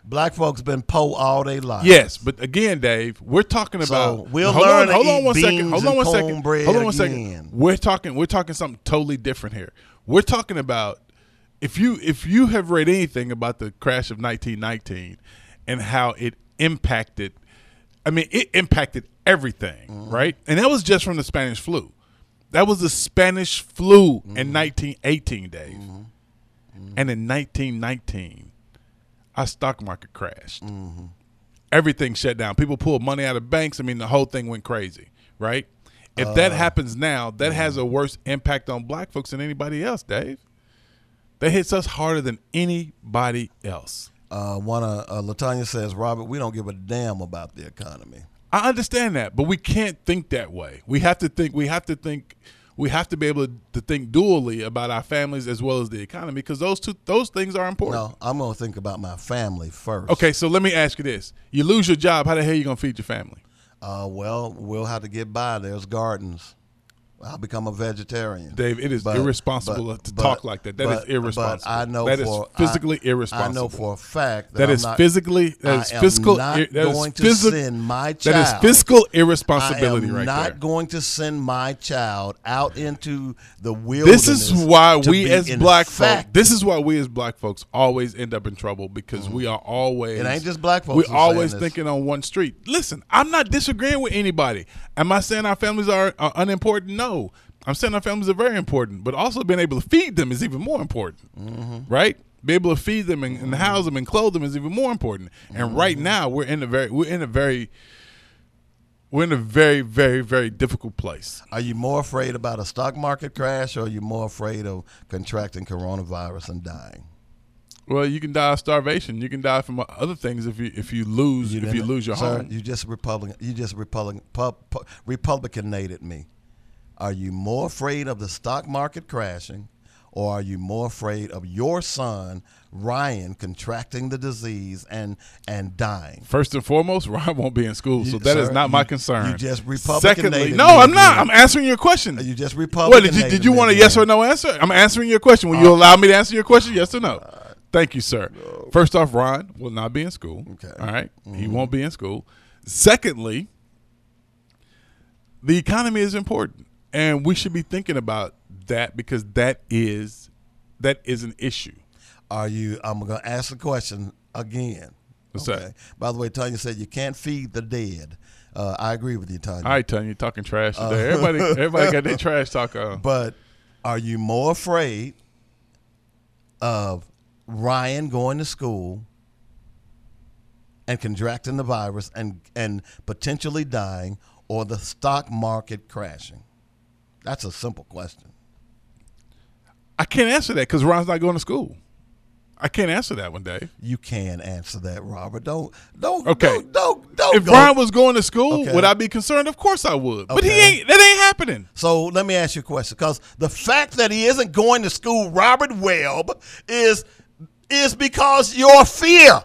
Black folks been po all day life. Yes, but again, Dave, we're talking about. So, we'll hold learn on, hold on one second. Hold on one second. Hold on one second. We're talking. We're talking something totally different here. We're talking about if you if you have read anything about the crash of 1919 and how it impacted. I mean, it impacted everything, Mm-hmm. right? And that was just from the Spanish flu. That was the Spanish flu Mm-hmm. in 1918, Dave. And in 1919, our stock market crashed Mm-hmm. everything shut down. People pulled money out of banks. I mean, the whole thing went crazy, right? If Uh, that happens now, that has mm-hmm. a worse impact on black folks than anybody else, Dave. That hits us harder than anybody else. Uh, one of uh, Latanya says, Robert, we don't give a damn about the economy. I understand that, but we can't think that way. We have to think. We have to think. We have to be able to, to think dually about our families as well as the economy because those two those things are important. No, I'm going to think about my family first. Okay, so let me ask you this: You lose your job, how the hell you gonna feed your family? Uh, well, we'll have to get by. There's gardens. I'll become a vegetarian. Dave, it is But- irresponsible but- to but- talk like that. That is irresponsible. But I know That is for physically I, irresponsible. I know for a fact that, that I'm is not, physically that is I fiscal. that is going to send my child. That is fiscal I irresponsibility am right not there. going to send my child out into the wilderness. This is why we as black folks. This is why we as black folks always end up in trouble because we are always. Mm. It ain't just black folks We're always thinking on one street. Listen, I'm not disagreeing with anybody. Am I saying our families are, are unimportant? No. I'm saying our families are very important, but also being able to feed them is even more important, Mm-hmm. right? Be able to feed them and, and house them and clothe them is even more important. And right Mm-hmm. now, we're in a very, we're in a very, we're in a very, very, very difficult place. Are you more afraid about a stock market crash, or are you more afraid of contracting coronavirus and dying? Well, you can die of starvation. You can die from other things if you if you lose if you lose your sir, home. You just Republican. You just Republican. Pu, pu, Republicanated me. Are you more afraid of the stock market crashing, or are you more afraid of your son Ryan contracting the disease and and dying? First and foremost, Ryan won't be in school, so You- that is sir, not my concern. you just Republicanated Secondly, no, I'm not. I'm answering your question. You just What Republicanated did you, did you want a yes or no answer? I'm answering your question. Will you uh, allow me to answer your question? Yes or no? Uh, Thank you, sir. First off, Ryan will not be in school. Okay. All right? He mm-hmm. won't be in school. Secondly, the economy is important, and we should be thinking about that because that is that is an issue. Are you? I'm going to ask the question again. What's that? By the way, Tanya said you can't feed the dead. Uh, I agree with you, Tanya. All right, Tony, you're talking trash today. everybody, everybody got their trash talk on. But are you more afraid of Ryan going to school and contracting the virus and and potentially dying, or the stock market crashing? That's a simple question. I can't answer that because Ron's not going to school. I can't answer that one day. You can answer that, Robert. Don't don't Okay. Don't don't, don't If go- Ron was going to school, Okay. would I be concerned? Of course I would. But he ain't. That ain't happening. So let me ask you a question, because the fact that he isn't going to school, Robert Webb, is is because your fear.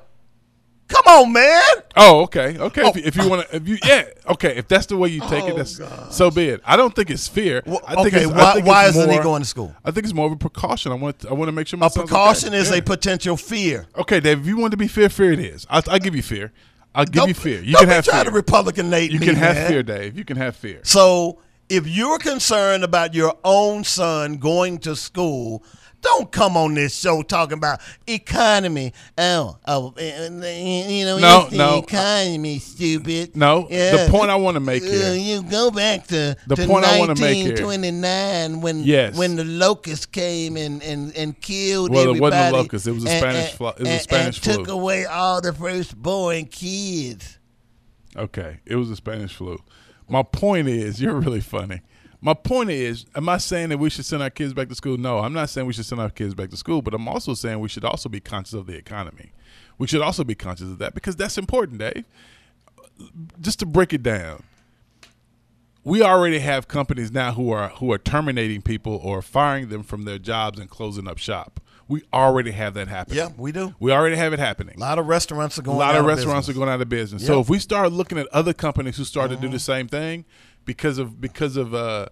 Come on, man. Oh, okay, okay. Oh. If, you- if you want to, if you, yeah, okay. If that's the way you take it, Oh, that's gosh. so be it. I don't think it's fear. Well, I think okay, it's, I why, think why isn't he more- going to school? I think it's more of a precaution. I want, I want to make sure my A precaution okay. is Yeah. a potential fear. Okay, Dave. If you want to be fear, fear it is. I'll, I'll give you fear. I'll give Don't- you fear. You don't can be have trying fear. to Republicanate you me, can have man. fear, Dave. You can have fear. So if you're concerned about your own son going to school, don't come on this show talking about economy. Oh, oh, you know, No, no. economy, stupid. No, the point I wanna make Uh, here- you go back to The to point I wanna make here- 1929 when Yes. when the locusts came and and and killed Well, it wasn't the locusts, it was a and- Spanish and- flu- it was a Spanish and took away all the firstborn kids. Okay, it was a Spanish flu. My point is, you're really funny. My point is, am I saying that we should send our kids back to school? No, I'm not saying we should send our kids back to school, but I'm also saying we should also be conscious of the economy. We should also be conscious of that because that's important, Dave. Just to break it down, we already have companies now who are who are terminating people or firing them from their jobs and closing up shop. We already have that happening. Yeah, we do. We already have it happening A lot of restaurants are going. a lot out of restaurants business. are going out of business. So if we start looking at other companies who started to do Mm-hmm. the same thing because of because of uh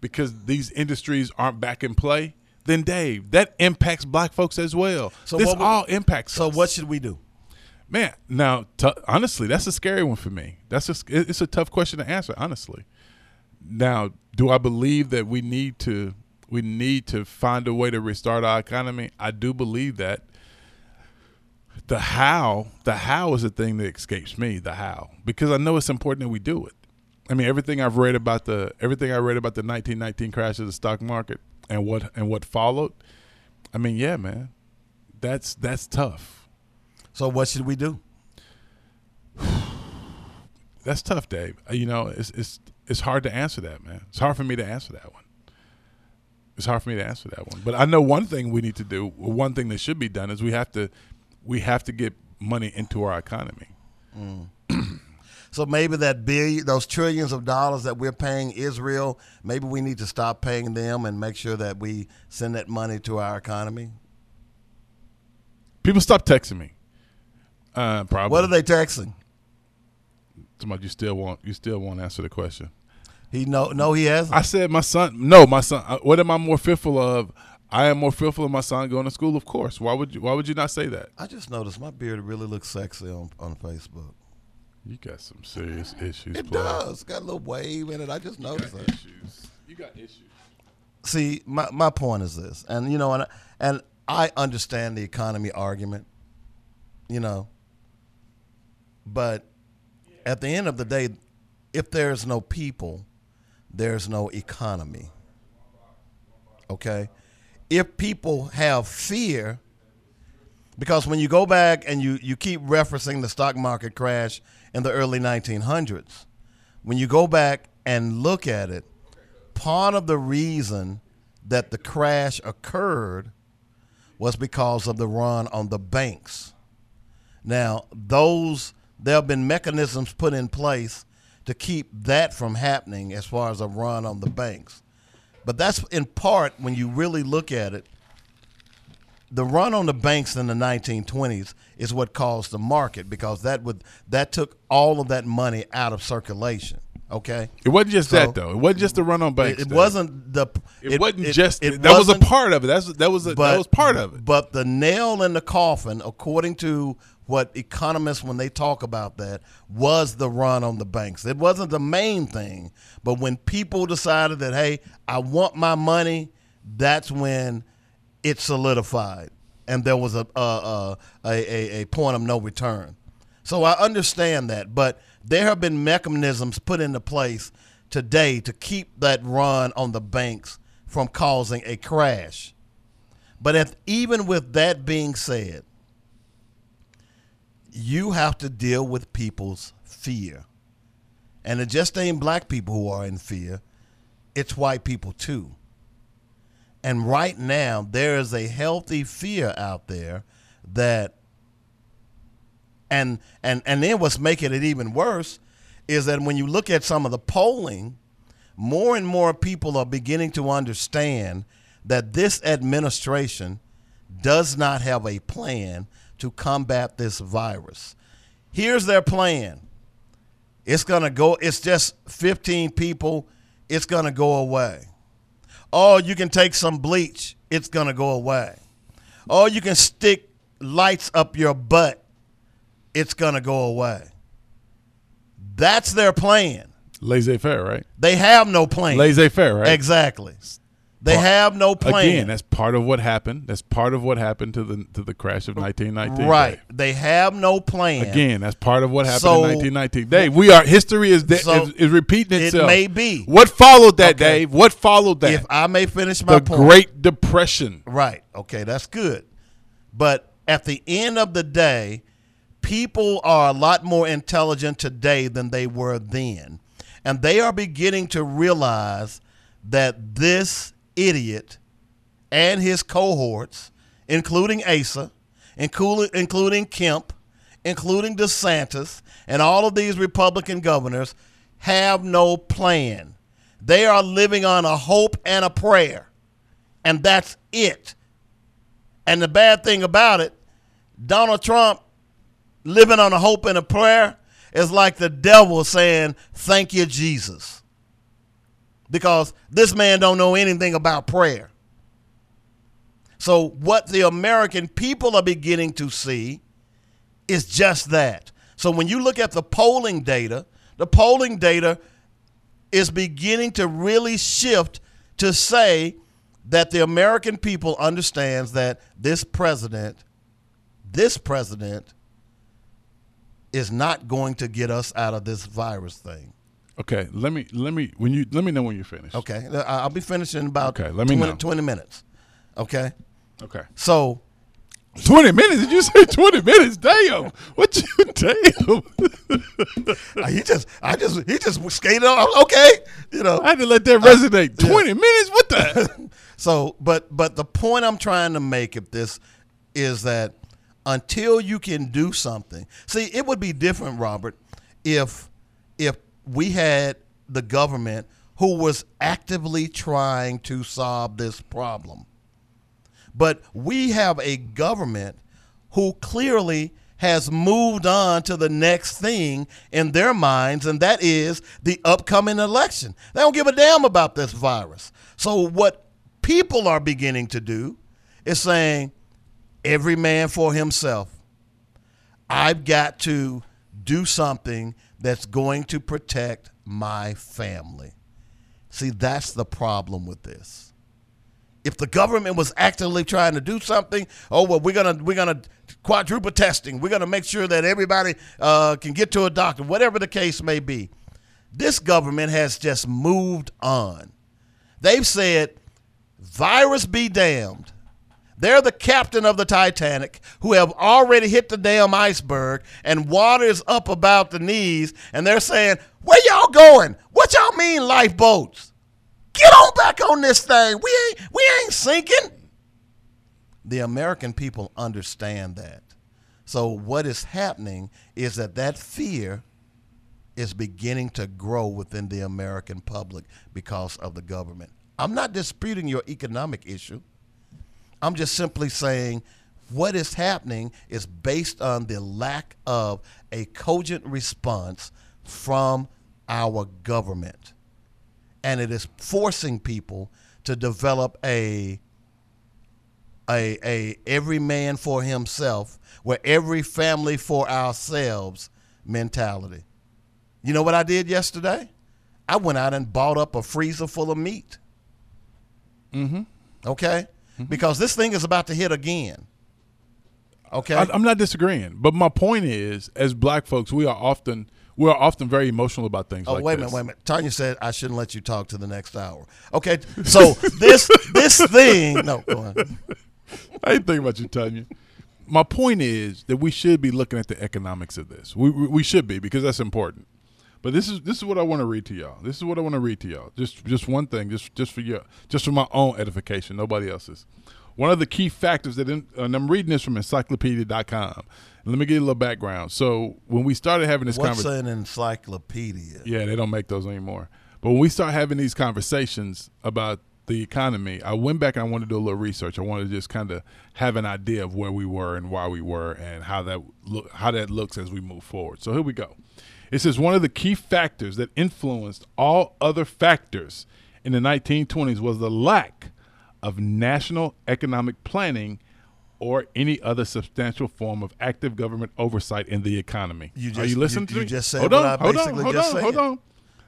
because these industries aren't back in play, then Dave, that impacts black folks as well. So this all impacts. So us. what should we do? man? Now, t- honestly, that's a scary one for me. That's a, it's a tough question to answer. Honestly, now, do I believe that we need to we need to find a way to restart our economy? I do believe that. The how, the how is the thing that escapes me. The how, because I know it's important that we do it. I mean, everything I've read about the everything I read about the 1919 crash of the stock market and what and what followed. I mean, yeah, man, that's that's tough. So what should we do? That's tough, Dave. Uh, You know, it's it's it's hard to answer that, man. It's hard for me to answer that one. It's hard for me to answer that one. But I know one thing we need to do. One thing that should be done is we have to we have to get money into our economy. So maybe that billion, those trillions of dollars that we're paying Israel, maybe we need to stop paying them and make sure that we send that money to our economy. People stop texting me. Uh, probably. What are they texting? Somebody, you still want you still won't answer the question. He no no he hasn't. I said my son. No, my son. uh, What am I more fearful of? I am more fearful of my son going to school. Of course. Why would you? Why would you not say that? I just noticed my beard really looks sexy on, on Facebook. You got some serious issues. It player. does. Got a little wave in it. I just noticed that. Issues. You got issues. See, my my point is this, and you know, and and I understand the economy argument, you know, but at the end of the day, if there's no people, there's no economy. Okay, if people have fear, because when you go back and you you keep referencing the stock market crash in the early 1900s, when you go back and look at it, part of the reason that the crash occurred was because of the run on the banks. Now, those there have been mechanisms put in place to keep that from happening as far as a run on the banks. But that's in part when you really look at it, the run on the banks in the 1920s is what caused the market because that would that took all of that money out of circulation. Okay, It wasn't just So- that though. It wasn't just the run on banks. it, it wasn't the. It, wasn't just it that was a wasn't- part of it. That's that was a, that was part of it. But the nail in the coffin, according to what economists, when they talk about that, was the run on the banks. It wasn't the main thing, but when people decided that, hey, I want my money, that's when it solidified, and there was a a a, a, a point of no return. So I understand that, but there have been mechanisms put into place today to keep that run on the banks from causing a crash. But if, even with that being said, you have to deal with people's fear. And it just ain't black people who are in fear, it's white people too. And right now, there is a healthy fear out there that and and and then what's making it even worse is that when you look at some of the polling, more and more people are beginning to understand that this administration does not have a plan to combat this virus. Here's their plan. It's going to go it's just 15 people, it's going to go away. Oh, you can take some bleach, it's going to go away. Oh, you can stick lights up your butt, it's going to go away. That's their plan. Laissez faire, right? They have no plan. Laissez faire, right? Exactly. They Part- have no plan. Again, that's part of what happened. That's part of what happened to the to the crash of 1919. right. Dave. They have no plan. Again, that's part of what happened So- in 1919. Dave, we are history is, de- So, is is repeating itself. it may be. What followed that, Okay. Dave? What followed that? If I may finish my the point. Great Depression. Right. Okay, that's good. But at the end of the day, people are a lot more intelligent today than they were then. And they are beginning to realize that this idiot and his cohorts, including Asa, including, Kemp, including DeSantis, and all of these Republican governors, have no plan. They are living on a hope and a prayer. And that's it. And the bad thing about it, Donald Trump living on a hope and a prayer is like the devil saying, "Thank you, Jesus," because this man don't know anything about prayer. So what the American people are beginning to see is just that. So when you look at the polling data, the polling data is beginning to really shift to say that the American people understands that this president, this president is not going to get us out of this virus thing. Okay, let me let me when you let me know when you're finished. Okay, I'll be finishing in about Okay, let me 20, know. 20 minutes. Okay, Okay. so 20 minutes? Did you say 20 minutes? Damn. What you damn? uh, he just, I just, he just skated on. Okay, you know. I had to let that resonate. 20 minutes? What the? So, but but the point I'm trying to make of this is that until you can do something, see, it would be different, Robert, if if we had the government who was actively trying to solve this problem. But we have a government who clearly has moved on to the next thing in their minds, and that is the upcoming election. They don't give a damn about this virus. So, what people are beginning to do is saying, every man for himself. I've got to do something that's going to protect my family. See, that's the problem with this if the government was actively trying to do something, oh well, we're gonna we're gonna quadruple testing. We're gonna make sure that everybody uh, can get to a doctor, whatever the case may be. This government has just moved on. They've said, "Virus be damned." They're the captain of the Titanic who have already hit the damn iceberg and water is up about the knees, and they're saying, "Where y'all going? What y'all mean lifeboats?" Get on back on this thing. We ain't we ain't sinking. The American people understand that. So what is happening is that that fear is beginning to grow within the American public because of the government. I'm not disputing your economic issue. I'm just simply saying what is happening is based on the lack of a cogent response from our government and it is forcing people to develop a a a every man for himself, where every family for ourselves mentality. You know what I did yesterday? I went out and bought up a freezer full of meat. Mm-hmm. Okay? Mm-hmm. Because this thing is about to hit again. Okay. I, I'm not disagreeing, but my point is, as black folks, we are often we are often very emotional about things Oh like wait a this. minute, wait a minute. Tanya said I shouldn't let you talk to the next hour. Okay, so this this thing. No, go on. I ain't thinking about you, Tanya. My point is that we should be looking at the economics of this. We, we we should be because that's important. But this is this is what I want to read to y'all. This is what I want to read to y'all. Just just one thing, just just for your just for my own edification, nobody else's. One of the key factors that, in, and I'm reading this from encyclopedia.com. Let me give you a little background. So when we started having this What's conversation, an encyclopedia? yeah, they don't make those anymore. But when we start having these conversations about the economy, I went back and I wanted to do a little research. I wanted to just kind of have an idea of where we were and why we were and how that look how that looks as we move forward. So here we go. It says one of the key factors that influenced all other factors in the 1920s was the lack of national economic planning or any other substantial form of active government oversight in the economy. You Are just- you listening you- to you me? just said hold what on, hold on, hold on, hold said. on.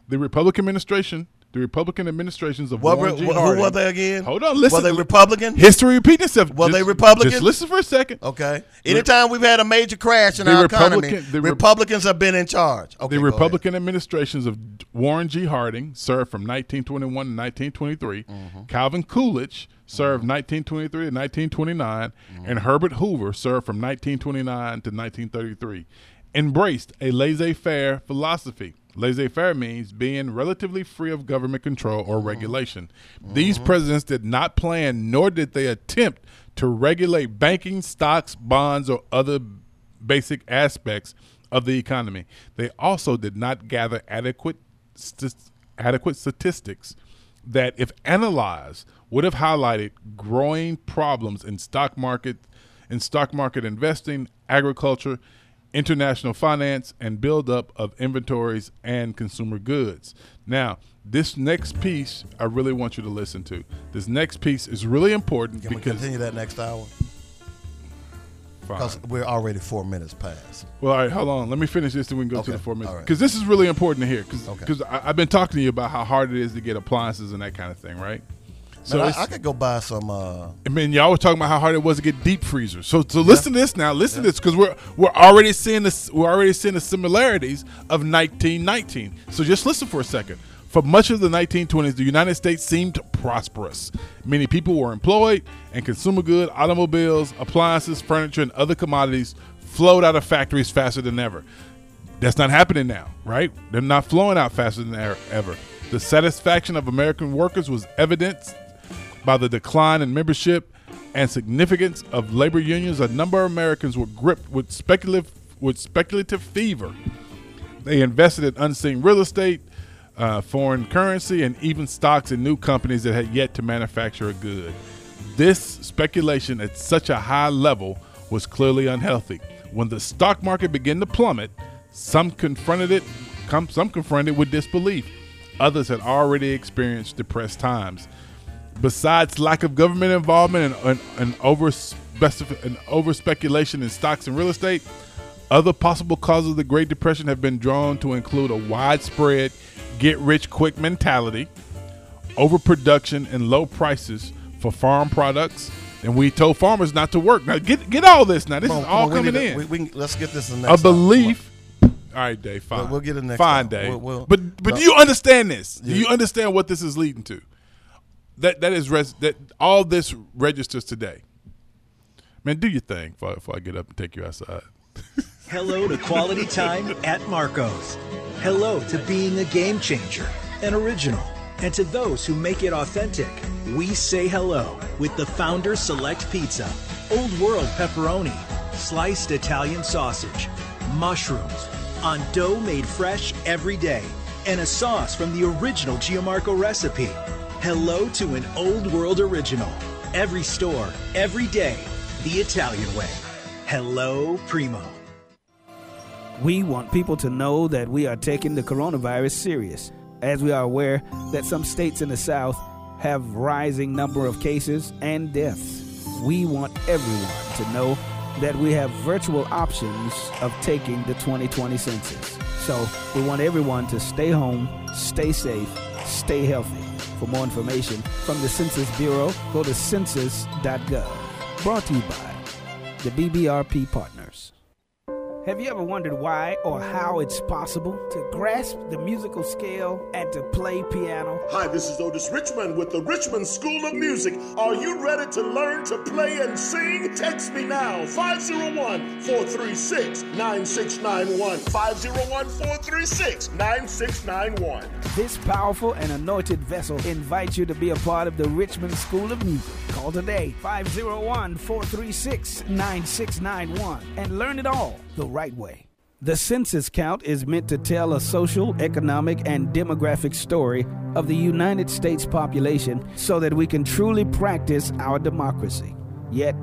the Republican administration, the Republican administrations of What Warren re- G. wh- who were they again? Hold on, listen. Were they Republican? History repeating itself. Were Just- they Republican? Just listen for a second. Okay. Anytime we've had a major crash in The our Republican- economy, the Re- Republicans have been in charge. Okay, the go ahead. Republican administrations of Warren G. Harding served from 1921 to 1923. Mm-hmm. Calvin Coolidge served 1923 to 1929, Mm-hmm. and Herbert Hoover served from 1929 to 1933. Embraced a laissez-faire philosophy. Laissez-faire means being relatively free of government control Mm-hmm. or regulation. These presidents did not plan, nor did they attempt to regulate banking, stocks, bonds, or other basic aspects of the economy. They also did not gather adequate st- adequate statistics that, if analyzed, would have highlighted growing problems in stock market, in stock market investing, agriculture, international finance, and buildup of inventories and consumer goods. Now, this next piece I really want you to listen to. This next piece is really important Can we continue that next hour? Because we're already four minutes past. Well, all right, hold on. Let me finish this, and we can go to the four minutes all right. because this is really important to hear. Because Okay. I've been talking to you about how hard it is to get appliances and that kind of thing, right? So Man, I, I could go buy some. Uh, I mean, y'all were talking about how hard it was to get deep freezers. So, so listen to this now. Listen to this because we're we're already seeing this. We're already seeing the similarities of 1919. So just listen for a second. For much of the 1920s, the United States seemed prosperous. Many people were employed, and consumer goods, automobiles, appliances, furniture, and other commodities flowed out of factories faster than ever. That's not happening now, right? They're not flowing out faster than er- ever. The satisfaction of American workers was evidenced by the decline in membership and significance of labor unions. A number of Americans were gripped with speculative with speculative fever. They invested in unseen real estate, uh, foreign currency, and even stocks in new companies that had yet to manufacture a good. This speculation at such a high level was clearly unhealthy. When the stock market began to plummet, some confronted it, some confronted it with disbelief. Others had already experienced depressed times. Besides lack of government involvement and, and, and over and over speculation in stocks and real estate, other possible causes of the Great Depression have been drawn to include a widespread get rich quick mentality, overproduction, and low prices for farm products. And we told farmers not to work. Now get get all this. Now this is all come on, we coming to- in. we- we can- let's get this in the a next. Come belief. All right, Dave. Fine. We'll- we'll get it next Fine, time. Dave. We'll- we'll- but but no. do you understand this? Do you understand what this is leading to? That that is res- that all this registers today. Man, do your thing before, before I get up and take you outside. Hello to quality time at Marco's. Hello to being a game changer, an original. And to those who make it authentic, we say hello with the Founder Select Pizza, Old World pepperoni, sliced Italian sausage, mushrooms, on dough made fresh every day, and a sauce from the original Giammarco recipe. Hello to an Old World original. Every store, every day, the Italian way. Hello, Primo. We want people to know that we are taking the coronavirus serious, as we are aware that some states in the South have rising number of cases and deaths. We want everyone to know that we have virtual options of taking the 2020 census. So we want everyone to stay home, stay safe, stay healthy. For more information from the Census Bureau, go to census.gov. Brought to you by the BBRP Partners. Have you ever wondered why or how it's possible to grasp the musical scale and to play piano? Hi, this is Otis Richmond with the Richmond School of Music. Are you ready to learn to play and sing? Text me now 501 436 9691. 501 436 9691. This powerful and anointed vessel invites you to be a part of the Richmond School of Music. Call today 501 436 9691 and learn it all the right way. The census count is meant to tell a social, economic, and demographic story of the United States population so that we can truly practice our democracy. Yet,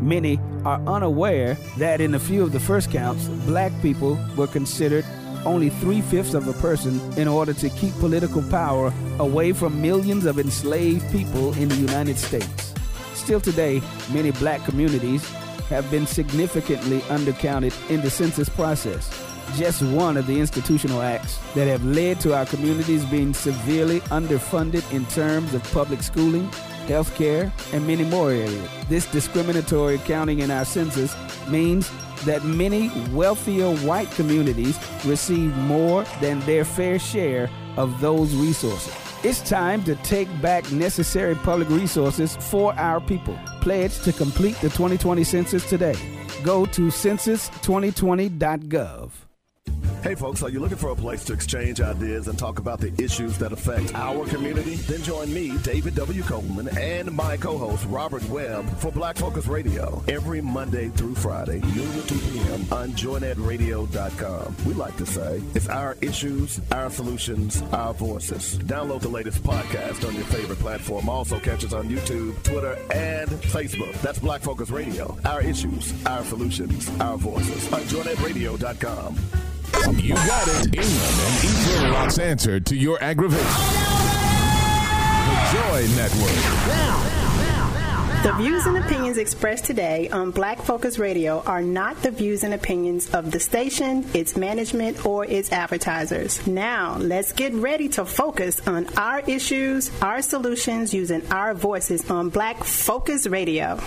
many are unaware that in a few of the first counts, black people were considered only three fifths of a person in order to keep political power away from millions of enslaved people in the United States. Still today, many black communities have been significantly undercounted in the census process. just one of the institutional acts that have led to our communities being severely underfunded in terms of public schooling, health care, and many more areas. This discriminatory counting in our census means that many wealthier white communities receive more than their fair share of those resources. It's time to take back necessary public resources for our people. Pledge to complete the 2020 census today. Go to census2020.gov. Hey folks, are you looking for a place to exchange ideas and talk about the issues that affect our community? Then join me, David W. Coleman, and my co-host Robert Webb for Black Focus Radio every Monday through Friday, noon to 2 p.m. on joynetradio.com. We like to say it's our issues, our solutions, our voices. Download the latest podcast on your favorite platform. Also catch us on YouTube, Twitter, and Facebook. That's Black Focus Radio. Our issues, our solutions, our voices on joynetradio.com. You got it. England and Little Rock's answer to your aggravation. The Joy Network. The views and opinions expressed today on Black Focus Radio are not the views and opinions of the station, its management, or its advertisers. Now, let's get ready to focus on our issues, our solutions, using our voices on Black Focus Radio.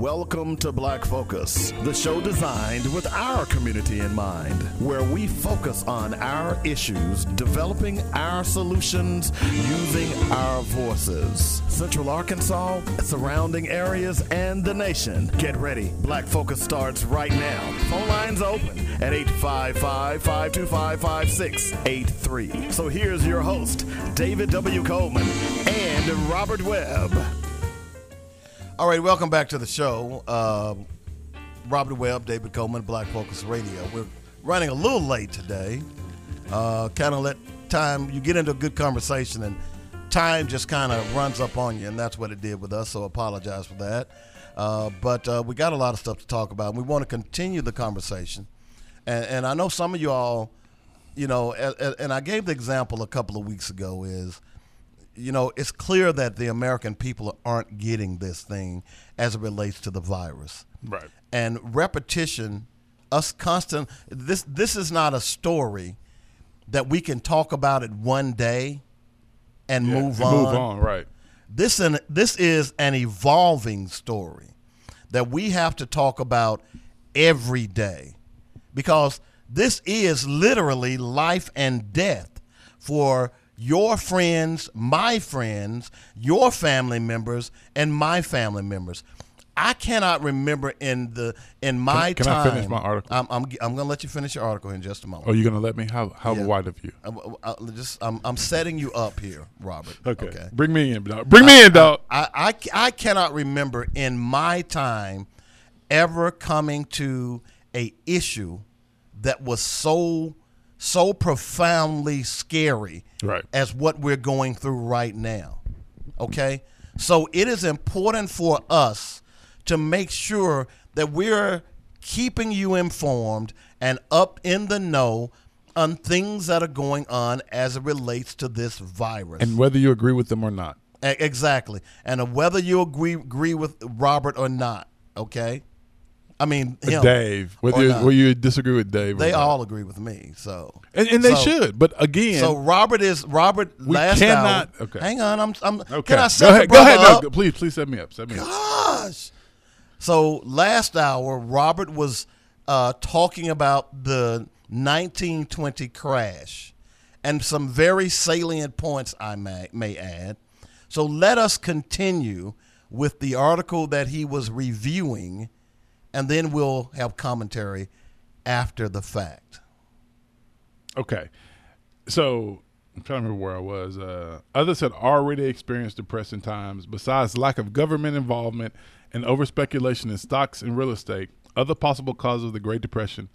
Welcome to Black Focus, the show designed with our community in mind, where we focus on our issues, developing our solutions, using our voices. Central Arkansas, surrounding areas, and the nation. Get ready. Black Focus starts right now. Phone lines open at 855 525 5683. So here's your host, David W. Coleman and Robert Webb. All right, welcome back to the show. Uh, Robert Webb, David Coleman, Black Focus Radio. We're running a little late today. Uh, kind of let time, you get into a good conversation and time just kind of runs up on you, and that's what it did with us, so apologize for that. Uh, but uh, we got a lot of stuff to talk about, and we want to continue the conversation. And, and I know some of you all, you know, and I gave the example a couple of weeks ago is – you know, it's clear that the American people aren't getting this thing as it relates to the virus. Right. And repetition, us constant. This this is not a story that we can talk about it one day and Yeah, move on. Move on, right. This an this is an evolving story that we have to talk about every day because this is literally life and death for your friends, my friends, your family members, and my family members. I cannot remember in the in my can I time. finish my article? I'm I'm, I'm going to let you finish your article in just a moment. Oh, you gonna let me? How how Yeah. white of you? Uh, uh, just I'm, I'm setting you up here, Robert. Okay. Bring me in, dog. Bring me in, dog. I, I, I cannot remember in my time ever coming to a issue that was so so profoundly scary Right. as what we're going through right now. Okay? So it is important for us to make sure that we're keeping you informed and up in the know on things that are going on as it relates to this virus. And whether you agree with them or not. Exactly. And whether you agree agree with Robert or not, okay? I mean, Dave, whether you, whether you disagree with Dave, or they not. all agree with me. So and, and they so- should. But again, So Robert is Robert. We last cannot- hour. okay. Hang on. I'm. I'm okay. Can I go set the ahead, go ahead. Up? go- please, please set me up. Set me up. Gosh. So last hour, Robert was uh, talking about the 1920 crash and some very salient points I may, may add. So let us continue with the article that he was reviewing, and then we'll have commentary after the fact. Okay. So I'm trying to remember where I was. Uh, others had already experienced depressing times. Besides lack of government involvement and over speculation in stocks and real estate, other possible causes of the Great Depression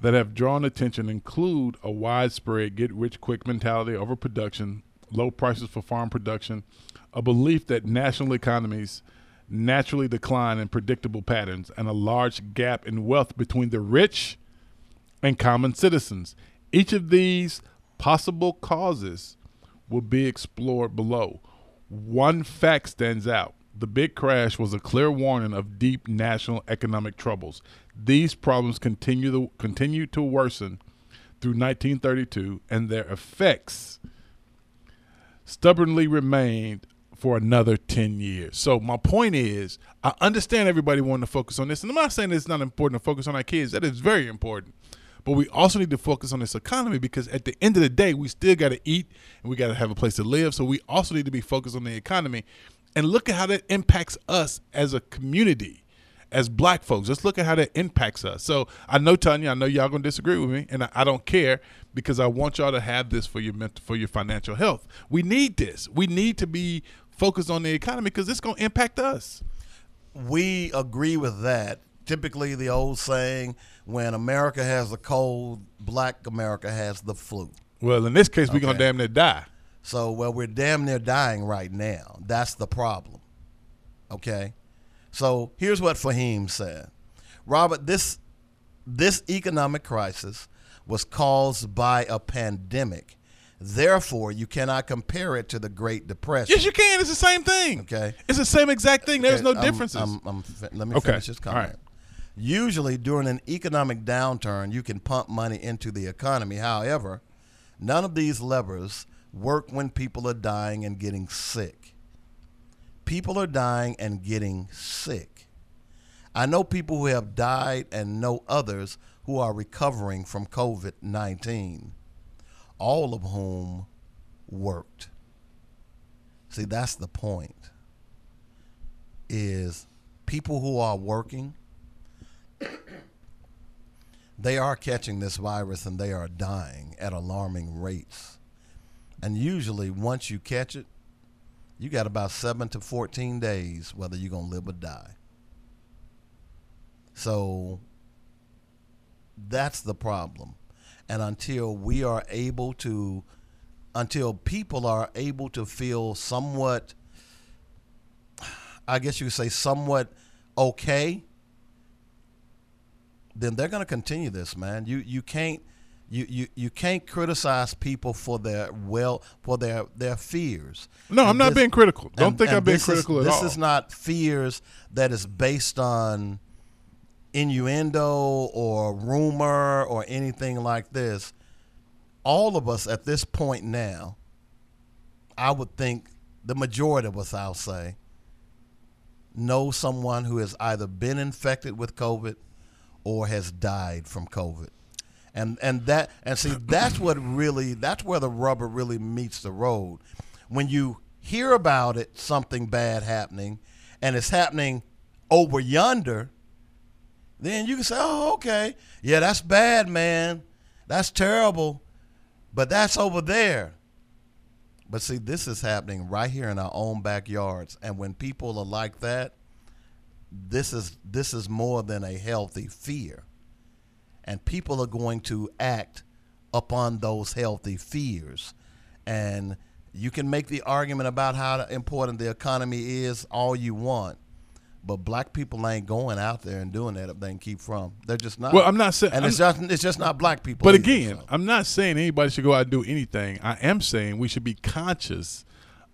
that have drawn attention include a widespread get rich quick mentality, overproduction, low prices for farm production, a belief that national economies naturally decline in predictable patterns, and a large gap in wealth between the rich and common citizens. Each of these possible causes will be explored below. One fact stands out The big crash was a clear warning of deep national economic troubles. These problems continue to continue to worsen through 1932, and their effects stubbornly remained for another 10 years. So my point is, I understand everybody wanting to focus on this, and I'm not saying it's not important to focus on our kids. That is very important. But we also need to focus on this economy because at the end of the day, we still got to eat and we got to have a place to live. So we also need to be focused on the economy and look at how that impacts us as a community, as black folks. Let's look at how that impacts us. So I know Tanya, I know y'all gonna disagree with me, and I, I don't care because I want y'all to have this for your mental, for your financial health. We need this. We need to be focused on the economy because it's gonna impact us. We agree with that. Typically, the old saying, "When America has a cold, Black America has the flu." Well, in this case, we're gonna damn near die. So, well, we're damn near dying right now. That's the problem. Okay? So, here's what Fahim said. Robert, this this economic crisis was caused by a pandemic. Therefore, you cannot compare it to the Great Depression. Yes, you can. It's the same thing. Okay. It's the same exact thing. There's no Okay, I'm- differences. I'm- I'm let me Okay. finish this comment. right. Usually, during an economic downturn, you can pump money into the economy. However, none of these levers work when people are dying and getting sick. People are dying and getting sick. I know people who have died and know others who are recovering from COVID 19, all of whom worked. See, that's the point. Is people who are working, they are catching this virus and they are dying at alarming rates. And usually, once you catch it, you got about seven to 14 days whether you're going to live or die. So that's the problem. And until we are able to, until people are able to feel somewhat, I guess you could say somewhat okay, then they're going to continue this, man. You you can't you, you you can't criticize people for their well for their their fears. No, I'm And not being critical. Don't think I'm being this is- critical at this all. is not fears that is based on innuendo or rumor or anything like this. All of us at this point now, I would think the majority of us, I'll say, know someone who has either been infected with COVID or has died from COVID. And and that and see that's what really that's where the rubber really meets the road. When you hear about it, something bad happening, and it's happening over yonder, then you can say, "Oh, okay, yeah, that's bad, man. That's terrible, but that's over there." But see, this is happening right here in our own backyards, and when people are like that, this is this is more than a healthy fear, and people are going to act upon those healthy fears, and you can make the argument about how important the economy is all you want. But black people ain't going out there and doing that if they can keep from. They're just not. Well, I'm not saying- and it's I'm- just it's just not black people. But either, again, so. I'm not saying anybody should go out and do anything. I am saying we should be conscious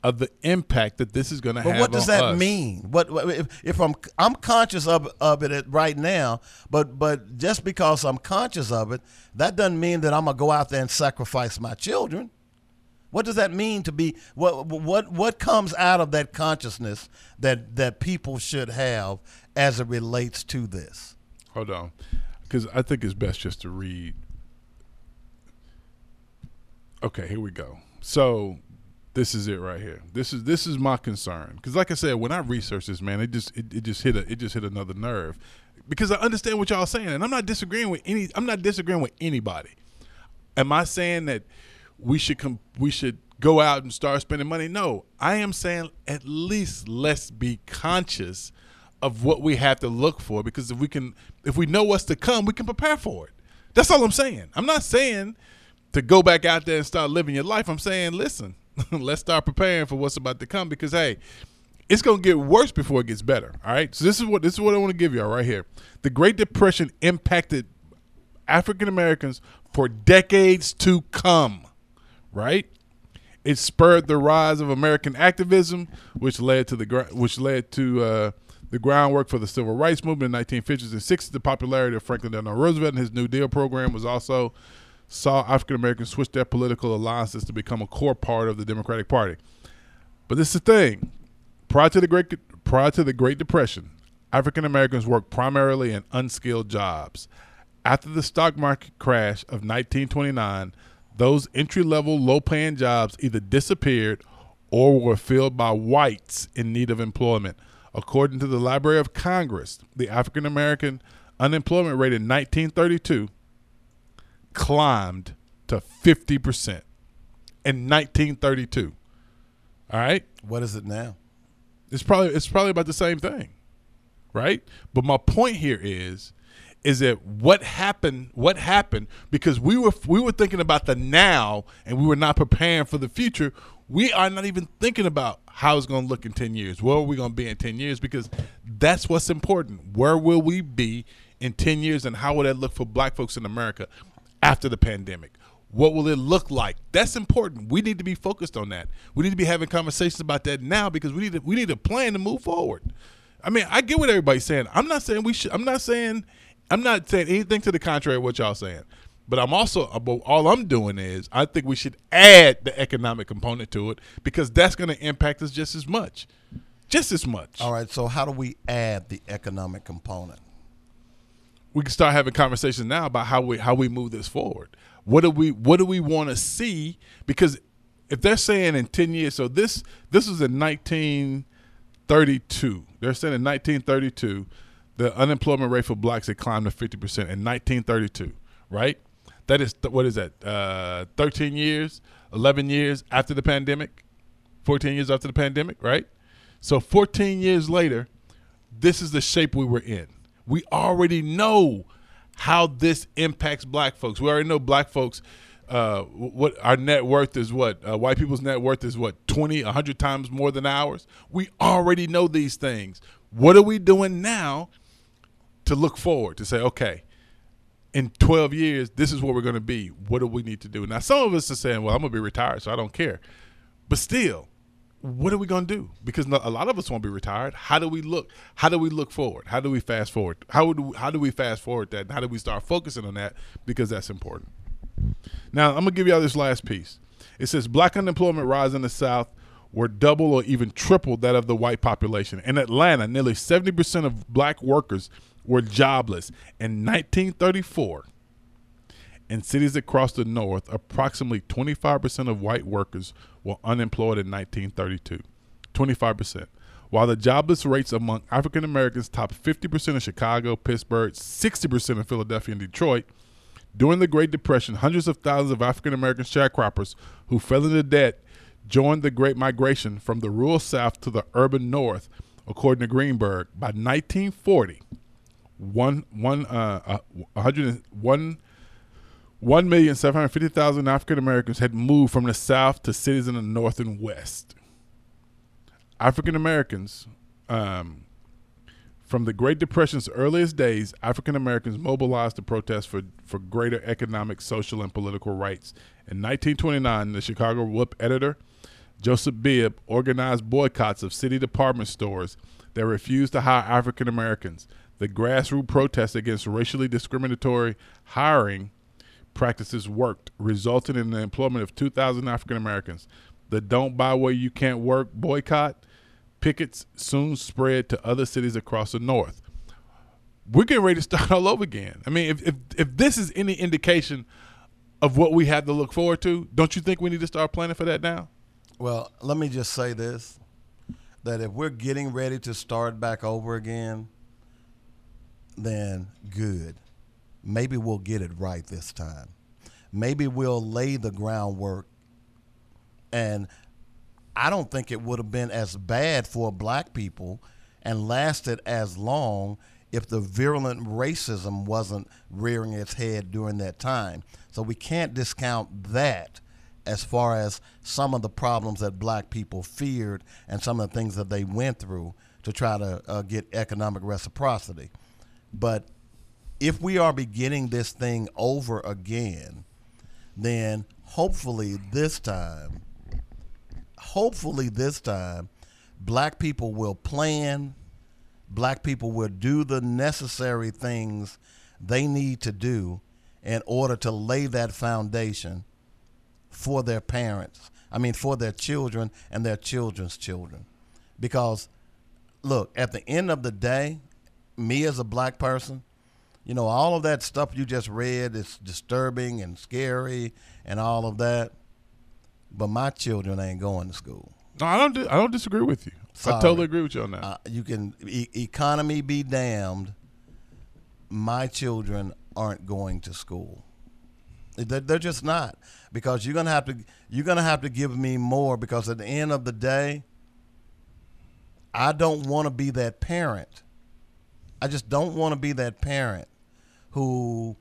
of the impact that this is going to have. But what does that us. mean? What, what if, if I'm I'm conscious of of it right now, but but just because I'm conscious of it, that doesn't mean that I'm gonna go out there and sacrifice my children. What does that mean to be what what what comes out of that consciousness that that people should have as it relates to this? Hold on, because I think it's best just to read. Okay, here we go. So this is it right here. This is this is my concern because, like I said, when I researched this, man, it just it, it just hit a it just hit another nerve because I understand what y'all saying, and I'm not disagreeing with any. I'm not disagreeing with anybody. Am I saying that we should come? We should go out and start spending money? No, I am saying at least let's be conscious of what we have to look for because if we can, if we know what's to come, we can prepare for it. That's all I'm saying. I'm not saying to go back out there and start living your life. I'm saying, listen, let's start preparing for what's about to come because hey, it's gonna get worse before it gets better. All right. So this is what this is what I want to give y'all right here. The Great Depression impacted African Americans for decades to come. Right. It spurred the rise of American activism, which led to the which led to uh, the groundwork for the civil rights movement in 1950s and 60s. The popularity of Franklin Delano Roosevelt and his New Deal program was also saw African Americans switch their political alliances to become a core part of the Democratic Party. But this is the thing: prior to the Great prior to the Great Depression, African Americans worked primarily in unskilled jobs. After the stock market crash of 1929, those entry level, low paying jobs either disappeared or were filled by whites in need of employment. According to the Library of Congress, the African American unemployment rate in 1932 climbed to 50% in 1932. All right? What is it now? It's probably it's probably about the same thing. Right? But my point here is is it what happened what happened? Because we were we were thinking about the now and we were not preparing for the future. We are not even thinking about how it's going to look in 10 years. Where are we going to be in 10 years? Because that's what's important. Where will we be in 10 years and how will that look for black folks in america after the pandemic? What will it look like? That's important. We need to be focused on that. We need to be having conversations about that now because we need to, we need a plan to move forward. I mean i get what everybody's saying. I'm not saying we should i'm not saying I'm not saying anything to the contrary of what y'all saying, but I'm also uh, but all I'm doing is I think we should add the economic component to it because that's going to impact us just as much, just as much. All right. So how do we add the economic component? We can start having conversations now about how we how we move this forward. What do we what do we want to see? Because if they're saying in ten years, so this this was in 1932. They're saying in 1932 the unemployment rate for blacks had climbed to 50% in 1932, right? That is, what is that, uh, 13 years, 11 years after the pandemic, 14 years after the pandemic, right? So 14 years later, this is the shape we were in. We already know how this impacts black folks. We already know black folks. Uh, what our net worth is what uh, white people's net worth is what 20 100 times more than ours we already know these things what are we doing now to look forward to say, okay, in 12 years, this is what we're going to be. What do we need to do? Now, some of us are saying, well, I'm going to be retired, so I don't care. But still, what are we going to do? Because a lot of us won't be retired. How do we look? How do we look forward? How do we fast forward? How do we, how do we fast forward that? How do we start focusing on that? Because that's important. Now, I'm going to give y'all this last piece. It says black unemployment rise in the South were double or even triple that of the white population. In Atlanta, nearly 70% of black workers were jobless. In 1934, in cities across the North, approximately 25% of white workers were unemployed in 1932. 25%. While the jobless rates among African Americans topped 50% in Chicago, Pittsburgh, 60% in Philadelphia and Detroit, during the Great Depression, hundreds of thousands of African American sharecroppers who fell into debt joined the Great Migration from the rural South to the urban North, according to Greenberg. By 1940, one one uh, uh hundred one one million seven hundred fifty thousand African Americans had moved from the South to cities in the North and West. African Americans, um, from the Great Depression's earliest days, African Americans mobilized to protest for, for greater economic, social, and political rights. In 1929, the Chicago Whip editor Joseph Bibb organized boycotts of city department stores that refused to hire African Americans the grassroots protests against racially discriminatory hiring practices worked, resulting in the employment of 2,000 African Americans. The Don't Buy Where You Can't Work boycott pickets soon spread to other cities across the North. We're getting ready to start all over again. I mean, if, if, if this is any indication of what we have to look forward to, don't you think we need to start planning for that now? Well, let me just say this that if we're getting ready to start back over again, then good. Maybe we'll get it right this time. Maybe we'll lay the groundwork. And I don't think it would have been as bad for black people and lasted as long if the virulent racism wasn't rearing its head during that time. So we can't discount that as far as some of the problems that black people feared and some of the things that they went through to try to uh, get economic reciprocity. But if we are beginning this thing over again, then hopefully this time hopefully this time, black people will plan, black people will do the necessary things they need to do in order to lay that foundation for their parents. I mean, for their children and their children's children. Because, look, at the end of the day, me as a black person, you know, all of that stuff you just read is disturbing and scary and all of that. But my children ain't going to school. No, I don't. Di- I don't disagree with you. Sorry. I totally agree with you on that. Uh, you can e- economy be damned. My children aren't going to school. They're, they're just not because you're gonna have to you're gonna have to give me more because at the end of the day, I don't want to be that parent. I just don't want to be that parent who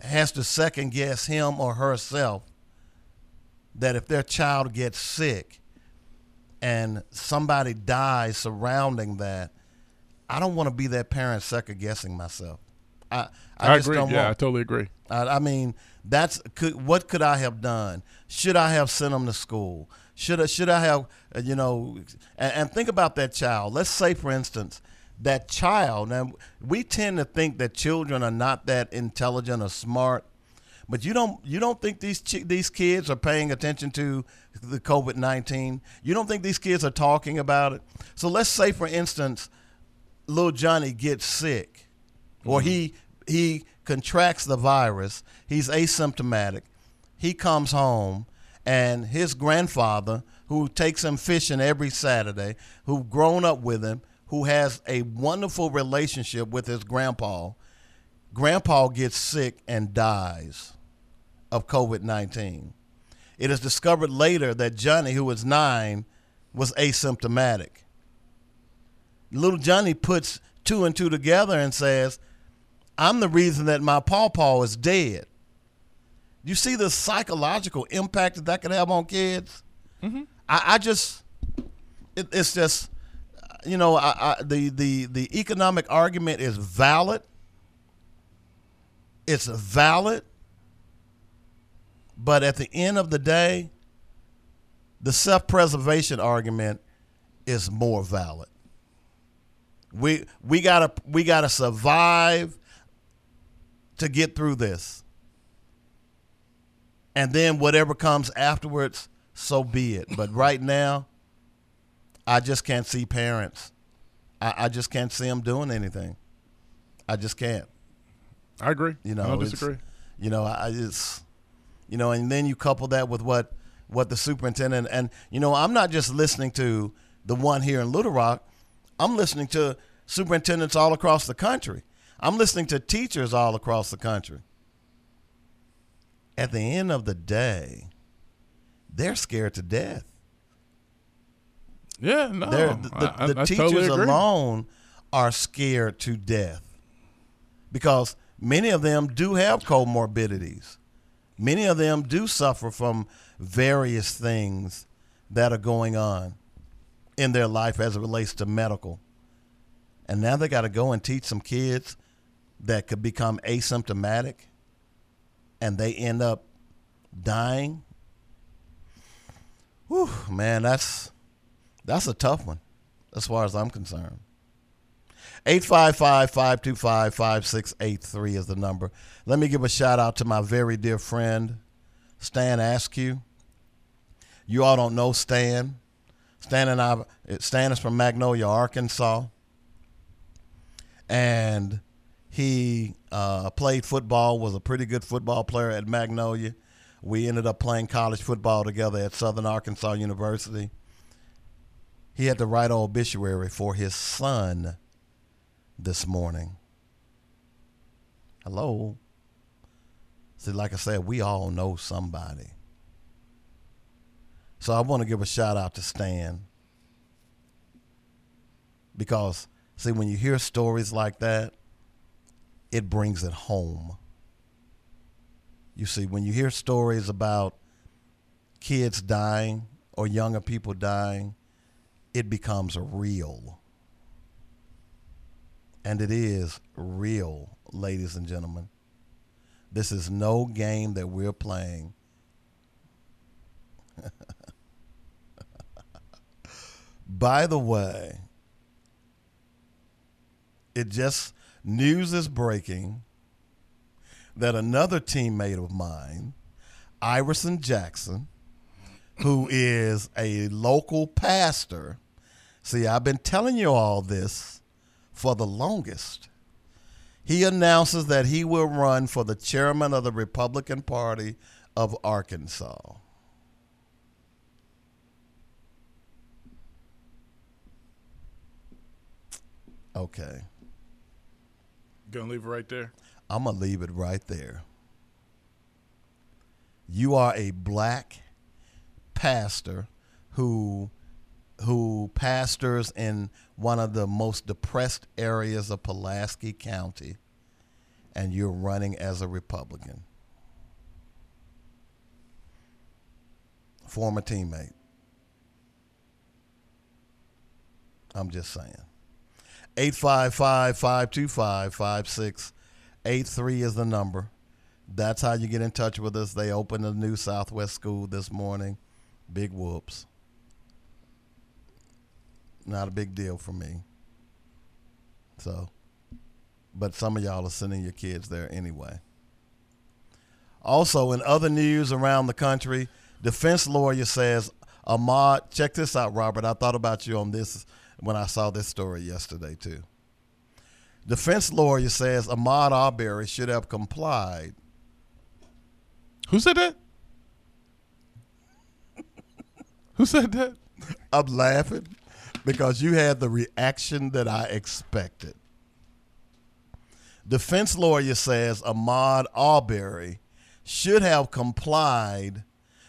has to second guess him or herself that if their child gets sick and somebody dies surrounding that, I don't want to be that parent second guessing myself. I I, I agree. Yeah, I totally agree. I, I mean, that's could, what could I have done? Should I have sent them to school? Should I, should I have, uh, you know, and, and think about that child. Let's say, for instance, that child. Now, we tend to think that children are not that intelligent or smart, but you don't you don't think these chi- these kids are paying attention to the COVID nineteen. You don't think these kids are talking about it. So let's say, for instance, little Johnny gets sick, or he he contracts the virus. He's asymptomatic. He comes home, and his grandfather, who takes him fishing every Saturday, who grown up with him, who has a wonderful relationship with his grandpa, grandpa gets sick and dies of COVID nineteen. It is discovered later that Johnny, who was nine, was asymptomatic little Johnny puts two and two together and says, I'm the reason that my pawpaw is dead. You see the psychological impact that that could have on kids? Mm-hmm. I, I just, it, it's just, you know, I, I, the, the, the economic argument is valid. It's valid. But at the end of the day, the self preservation argument is more valid. We we gotta we gotta survive to get through this. And then whatever comes afterwards, so be it. But right now, I just can't see parents. I, I just can't see them doing anything. I just can't. I agree. You know, I disagree. You know, I just, you know, and then you couple that with what what the superintendent and you know, I'm not just listening to the one here in Little Rock. I'm listening to superintendents all across the country. I'm listening to teachers all across the country. At the end of the day, they're scared to death. Yeah, no. They're, the the, I- I- the I teachers totally alone are scared to death because many of them do have comorbidities. Many of them do suffer from various things that are going on in their life as it relates to medical. And now they got to go and teach some kids that could become asymptomatic and they end up dying. Whew, man, that's that's a tough one as far as I'm concerned. 855-525-5683 is the number. Let me give a shout out to my very dear friend Stan Askew. You all don't know Stan. Stan and I Stan is from Magnolia, Arkansas. And he uh, played football, was a pretty good football player at Magnolia. We ended up playing college football together at Southern Arkansas University. He had to write an obituary for his son this morning. Hello. See, like I said, we all know somebody. So I want to give a shout out to Stan. Because, see, when you hear stories like that, it brings it home. You see, when you hear stories about kids dying or younger people dying, it becomes real. And it is real, ladies and gentlemen. This is no game that we're playing. By the way, it just news is breaking that another teammate of mine, Iverson Jackson, who is a local pastor. See, I've been telling you all this for the longest. He announces that he will run for the chairman of the Republican Party of Arkansas. Okay. Gonna leave it right there. I'm going to leave it right there. You are a black pastor who who pastors in one of the most depressed areas of Pulaski County and you're running as a Republican. Former teammate. I'm just saying. 855 525 5683 is the number. That's how you get in touch with us. They opened a new Southwest school this morning. Big whoops. Not a big deal for me. So, but some of y'all are sending your kids there anyway. Also, in other news around the country, defense lawyer says Ahmaud, check this out, Robert. I thought about you on this when I saw this story yesterday, too. Defense lawyer says Ahmaud Arbery should have complied. Who said that? Who said that? I'm laughing because you had the reaction that I expected. Defense lawyer says Ahmaud Arbery should have complied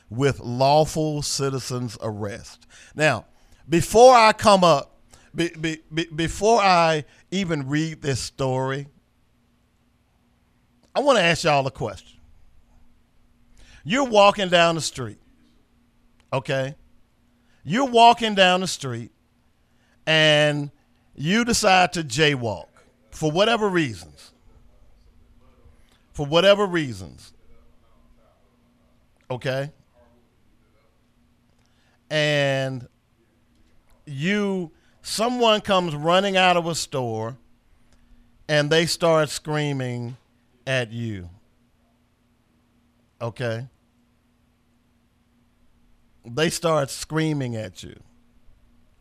with lawful citizens arrest. Now, before I come up, be, be, be, before I even read this story, I want to ask y'all a question. You're walking down the street, okay? You're walking down the street and you decide to jaywalk for whatever reasons. For whatever reasons. Okay? And you someone comes running out of a store and they start screaming at you. Okay? They start screaming at you.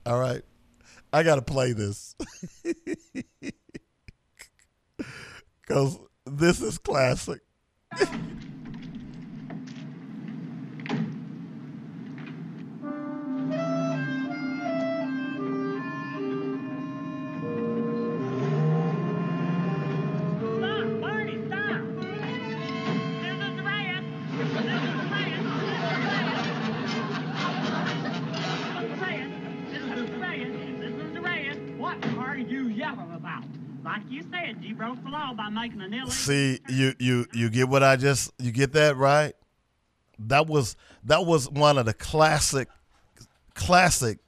All right? I got to play this. Because this is classic. See, you you you get what I just you get that right? That was that was one of the classic classic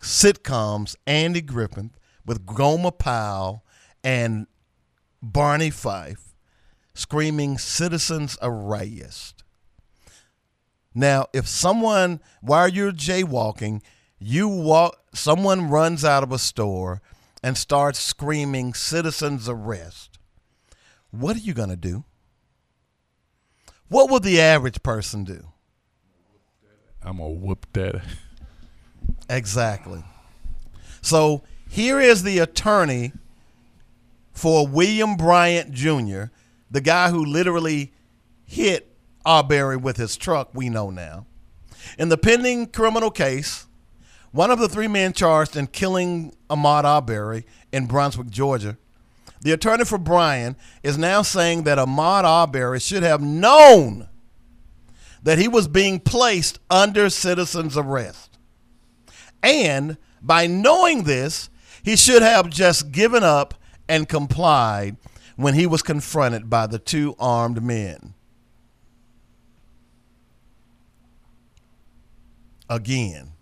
sitcoms Andy Griffith with Gomer Pyle and Barney Fife screaming citizens arrest. Now, if someone while you're jaywalking, you walk someone runs out of a store and starts screaming citizens arrest what are you going to do? What will the average person do? I'm going to whoop that. Exactly. So here is the attorney for William Bryant Jr., the guy who literally hit Arbery with his truck, we know now. In the pending criminal case, one of the three men charged in killing Ahmaud Arbery in Brunswick, Georgia, the attorney for Bryan is now saying that Ahmaud Arbery should have known that he was being placed under citizen's arrest. And by knowing this, he should have just given up and complied when he was confronted by the two armed men. Again,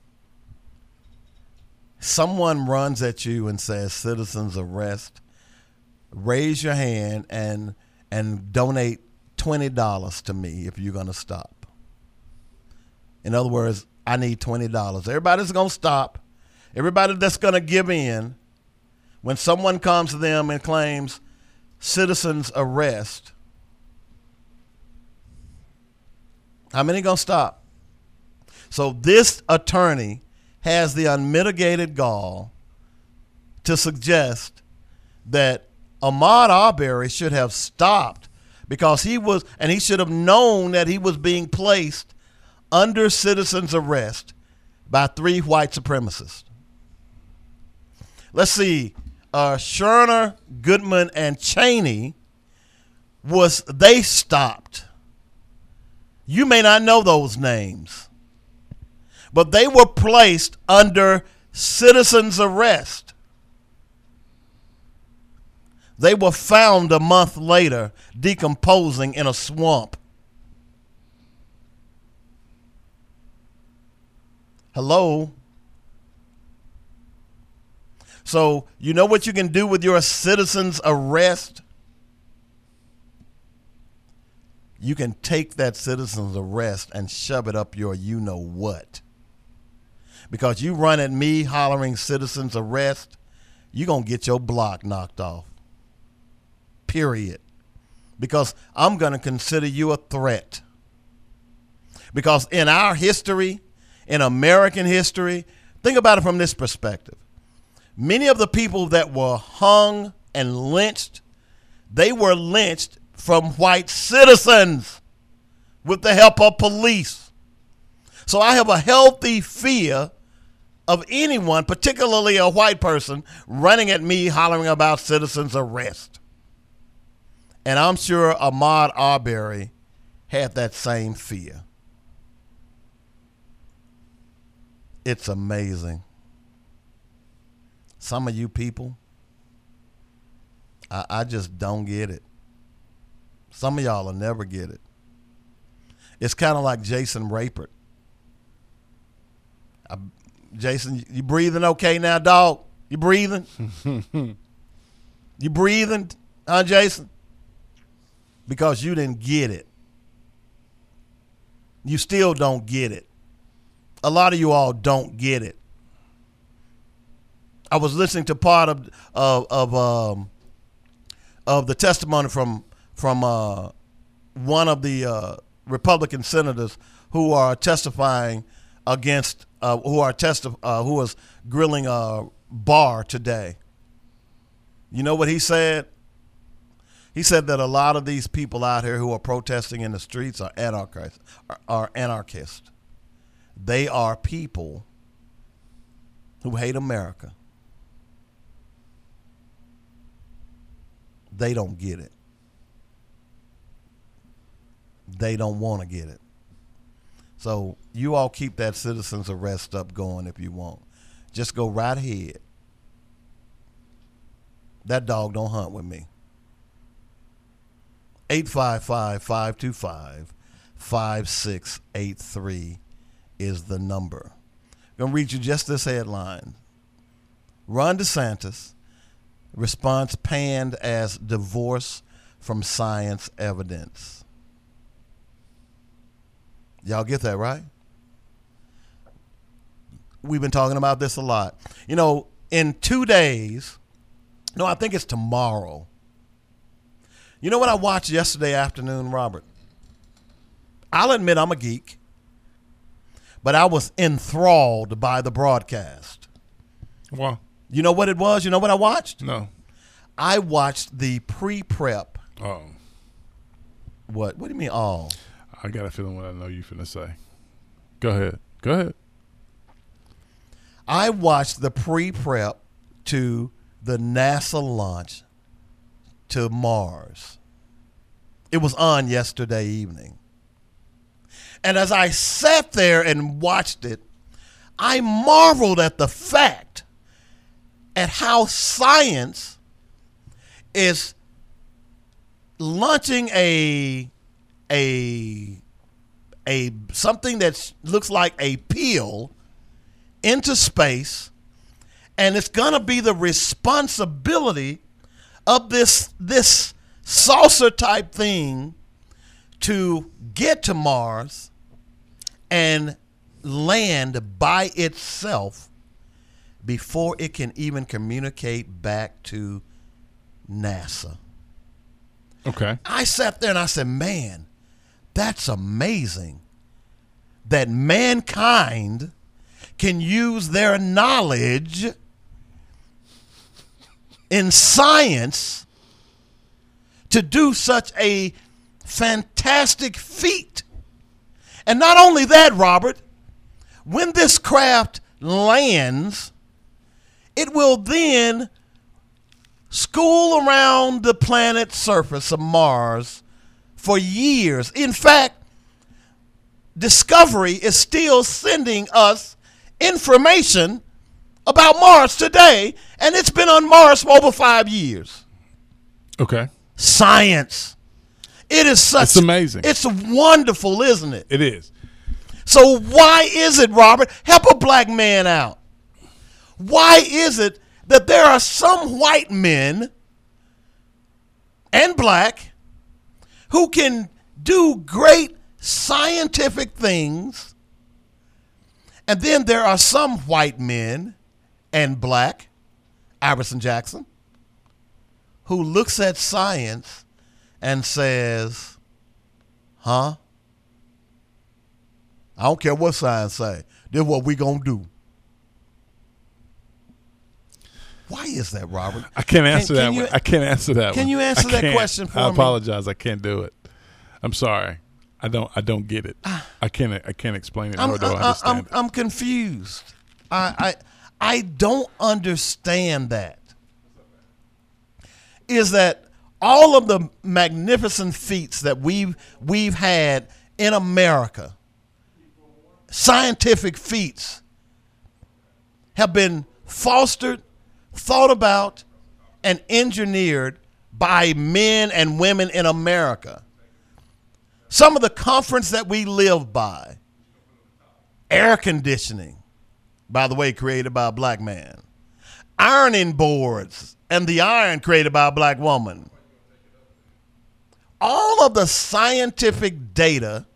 someone runs at you and says, Citizens arrest raise your hand and and donate twenty dollars to me if you're gonna stop. In other words, I need twenty dollars. Everybody's gonna stop. Everybody that's to give in when someone comes to them and claims citizens arrest, how many to stop? So this attorney has the unmitigated gall to suggest that Ahmaud Arbery should have stopped because he was, and he should have known that he was being placed under citizen's arrest by three white supremacists. Let's see, uh, Schwerner, Goodman, and Chaney was they stopped. You may not know those names, but they were placed under citizen's arrest. They were found a month later decomposing in a swamp. Hello? So, you know what you can do with your citizen's arrest? You can take that citizen's arrest and shove it up your you know what. Because you run at me hollering citizen's arrest, you're going to get your block knocked off. Period. Because I'm going to consider you a threat. Because in our history, in American history, think about it from this perspective. Many of the people that were hung and lynched, they were lynched from white citizens with the help of police. So I have a healthy fear of anyone, particularly a white person, running at me hollering about citizens' arrest. And I'm sure Ahmaud Arbery had that same fear. It's amazing. Some of you people, I, I just don't get it. Some of y'all will never get it. It's kind of like Jason Rapert. I, Jason, you breathing okay now, dog? You breathing? you breathing, huh, Jason? Because you didn't get it. You still don't get it. A lot of you all don't get it. I was listening to part of of of, um, of the testimony from from uh, one of the uh, Republican senators who are testifying against uh, who are testi- uh, who was grilling uh, Barr today. You know what he said? He said that a lot of these people out here who are protesting in the streets are anarchists. Are. They are people who hate America. They don't get it. They don't want to get it. So you all keep that citizen's arrest up going if you want. Just go right ahead. That dog don't hunt with me. 855 525 5683 is the number. I'm going to read you just this headline Ron DeSantis response panned as divorce from science evidence. Y'all get that, right? We've been talking about this a lot. You know, in two days, no, I think it's tomorrow. You know what I watched yesterday afternoon, Robert? I'll admit I'm a geek, but I was enthralled by the broadcast. Wow. You know what it was? You know what I watched? No. I watched the pre prep. Oh. What? What do you mean all? I got a feeling what I know you're finna say. Go ahead. Go ahead. I watched the pre prep to the NASA launch to Mars. It was on yesterday evening. And as I sat there and watched it, I marveled at the fact at how science is launching a a a something that looks like a pill into space and it's going to be the responsibility of this this saucer type thing to get to Mars and land by itself before it can even communicate back to NASA. Okay. I sat there and I said, man, that's amazing that mankind can use their knowledge in science to do such a fantastic feat. And not only that, Robert, when this craft lands, it will then school around the planet's surface of Mars for years. In fact, Discovery is still sending us information about Mars today, and it's been on Mars for over five years. Okay. Science. It is such. It's amazing. It's wonderful, isn't it? It is. So why is it, Robert? Help a black man out. Why is it that there are some white men and black who can do great scientific things, and then there are some white men and black, Iverson Jackson, who looks at science and says, huh? I don't care what science say. This is what we gonna do. Why is that, Robert? I can't answer can that you- one. I can't answer that can one. you answer I that question for I me? I apologize. I can't do it. I'm sorry. I don't. I don't get it. Ah. I can't. I can't explain it. I'm, Nor do uh, I, uh, I- understand. I'm, I'm confused. I, I I don't understand that. Is that all of the magnificent feats that we've we've had in America, scientific feats, have been fostered, thought about, and engineered by men and women in America. Some of the comforts that we live by, air conditioning, by the way, created by a black man, ironing boards, and the iron created by a black woman. All of the scientific data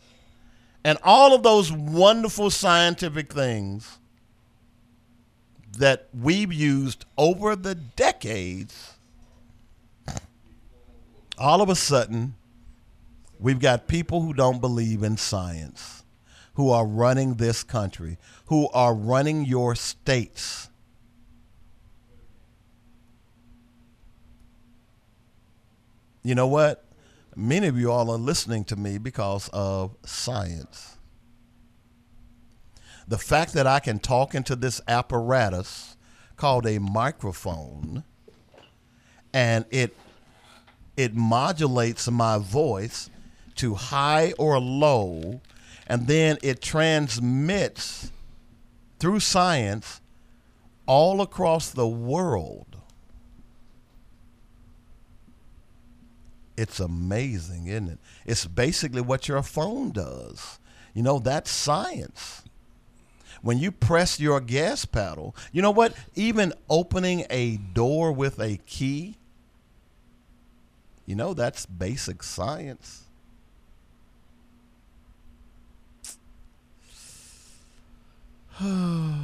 and all of those wonderful scientific things that we've used over the decades, all of a sudden, we've got people who don't believe in science, who are running this country, who are running your states. You know what? Many of you all are listening to me because of science. The fact that I can talk into this apparatus called a microphone and it it modulates my voice to high or low and then it transmits through science all across the world. It's amazing, isn't it? It's basically what your phone does. You know, that's science. When you press your gas pedal, you know what? Even opening a door with a key, you know, that's basic science. I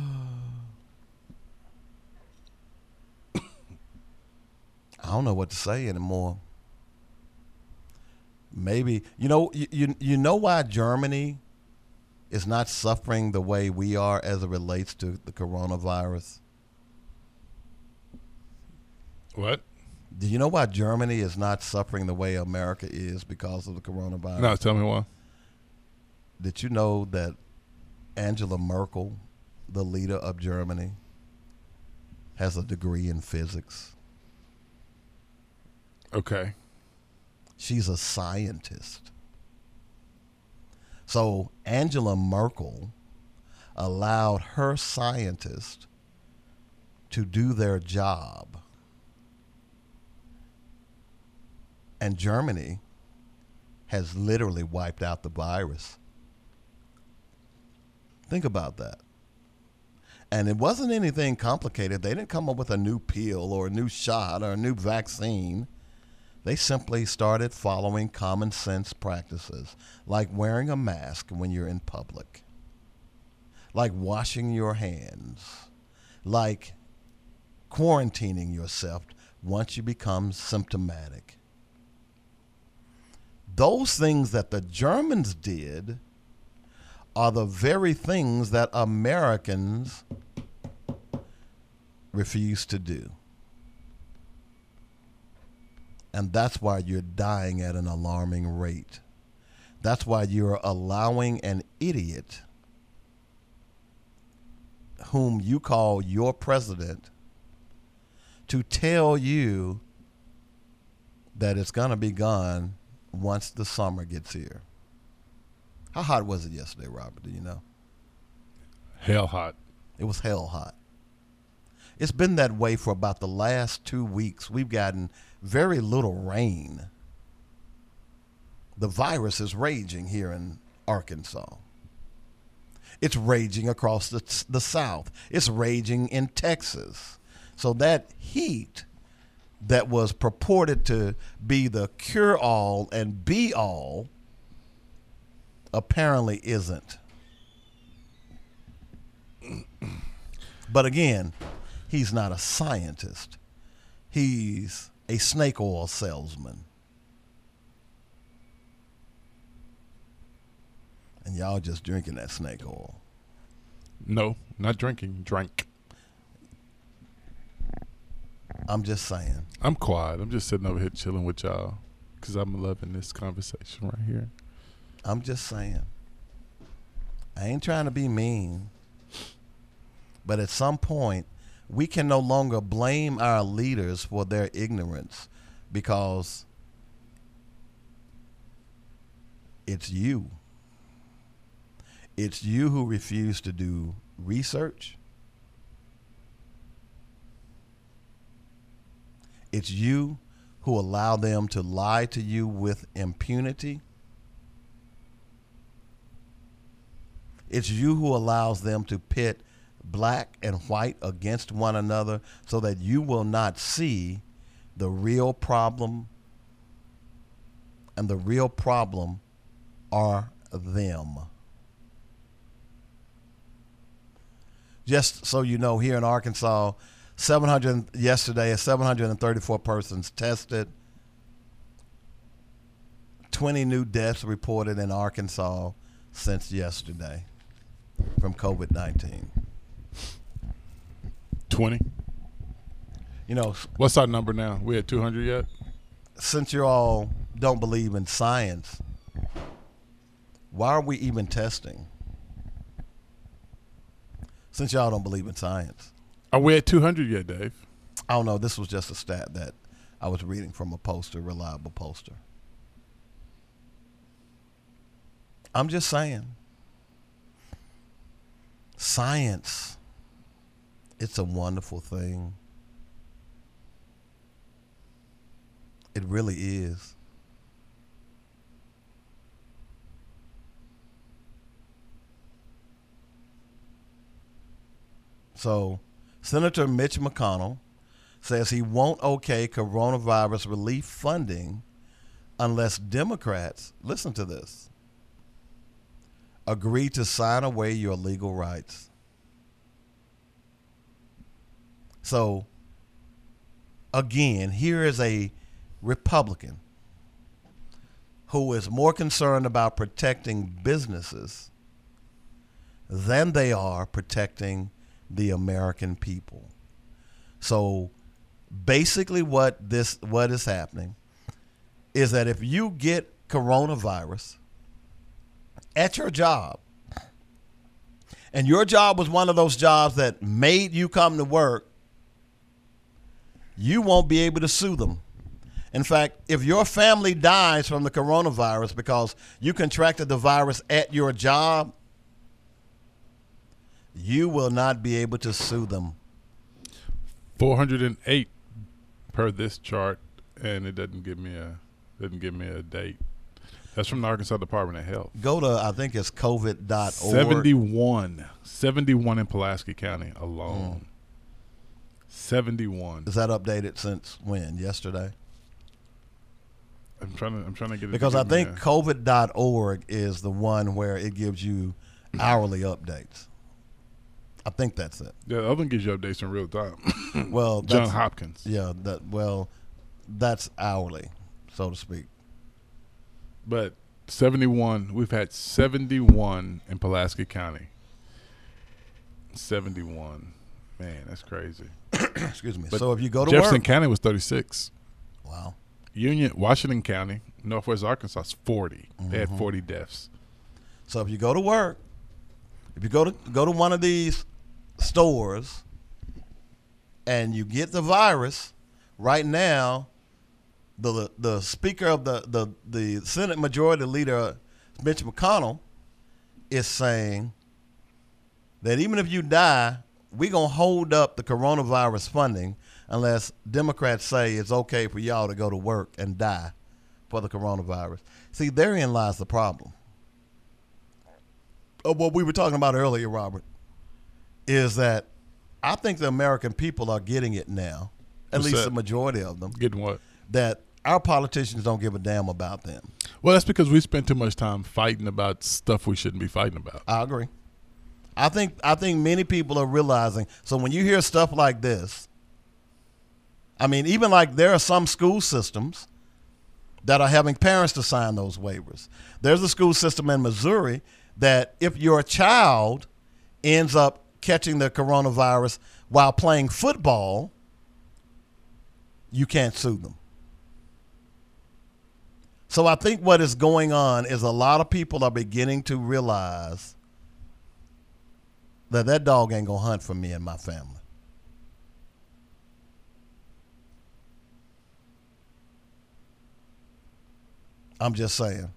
don't know what to say anymore. Maybe you know you, you you know why Germany is not suffering the way we are as it relates to the coronavirus. what? Do you know why Germany is not suffering the way America is because of the coronavirus? No, tell me why. Did you know that Angela Merkel, the leader of Germany, has a degree in physics? Okay. She's a scientist. So Angela Merkel allowed her scientists to do their job. And Germany has literally wiped out the virus. Think about that. And it wasn't anything complicated. They didn't come up with a new pill or a new shot or a new vaccine. They simply started following common sense practices, like wearing a mask when you're in public, like washing your hands, like quarantining yourself once you become symptomatic. Those things that the Germans did are the very things that Americans refuse to do. And that's why you're dying at an alarming rate. That's why you're allowing an idiot whom you call your president to tell you that it's going to be gone once the summer gets here. How hot was it yesterday, Robert? Do you know? Hell hot. It was hell hot. It's been that way for about the last two weeks. We've gotten very little rain. The virus is raging here in Arkansas. It's raging across the, the South. It's raging in Texas. So that heat that was purported to be the cure all and be all apparently isn't. But again, he's not a scientist. He's a snake oil salesman. And y'all just drinking that snake oil. No, not drinking. Drank. I'm just saying. I'm quiet. I'm just sitting over here chilling with y'all because I'm loving this conversation right here. I'm just saying. I ain't trying to be mean. But at some point, we can no longer blame our leaders for their ignorance because it's you. It's you who refuse to do research. It's you who allow them to lie to you with impunity. It's you who allows them to pit black and white against one another so that you will not see the real problem. And the real problem are them. Just so you know, here in Arkansas, 700 yesterday, 734 persons tested. 20 new deaths reported in Arkansas since yesterday from COVID 19. 20. You know, What's our number now? We at 200 yet? since you all don't believe in science, why are we even testing? Since y'all don't believe in science. Are we at 200 yet, Dave? I don't know. This was just a stat that I was reading from a poster, reliable poster. I'm just saying. Science, it's a wonderful thing. It really is. So, Senator Mitch McConnell says he won't okay coronavirus relief funding unless Democrats, listen to this, agree to sign away your legal rights. So, again, here is a Republican who is more concerned about protecting businesses than they are protecting the American people. So basically what this what is happening is that if you get coronavirus at your job and your job was one of those jobs that made you come to work, you won't be able to sue them. In fact, if your family dies from the coronavirus because you contracted the virus at your job, you will not be able to sue them. 408 per this chart, and it doesn't give me a doesn't give me a date. That's from the Arkansas Department of Health. Go to I think it's covid.org. 71. 71 in Pulaski County alone. Hmm. 71. Is that updated since when? Yesterday? I'm trying to I'm trying to get it Because I think covid.org is the one where it gives you hourly updates. I think that's it. Yeah, the other one gives you updates in real time. Well, John Hopkins. Yeah, that well, that's hourly, so to speak. But 71, we've had 71 in Pulaski County. 71. Man, that's crazy. Excuse me. But so if you go to Jefferson work, County was 36. wow. Union, Washington County, Northwest Arkansas is 40. They had Mhm. 40 deaths. So if you go to work, if you go to go to one of these stores and you get the virus, right now, the the speaker of the the, the Senate Majority Leader Mitch McConnell is saying that even if you die, we're gonna hold up the coronavirus funding unless Democrats say it's okay for y'all to go to work and die for the coronavirus. See, therein lies the problem of what we were talking about earlier, Robert, is that I think the American people are getting it now, at What's least that? the majority of them, Getting what? that our politicians don't give a damn about them. Well, that's because we spend too much time fighting about stuff we shouldn't be fighting about. I agree. I think I think many people are realizing. So when you hear stuff like this, I mean, even like there are some school systems that are having parents to sign those waivers. There's a school system in Missouri that if your child ends up catching the coronavirus while playing football, you can't sue them. So I think what is going on is a lot of people are beginning to realize that that dog ain't gonna hunt for me and my family. I'm just saying.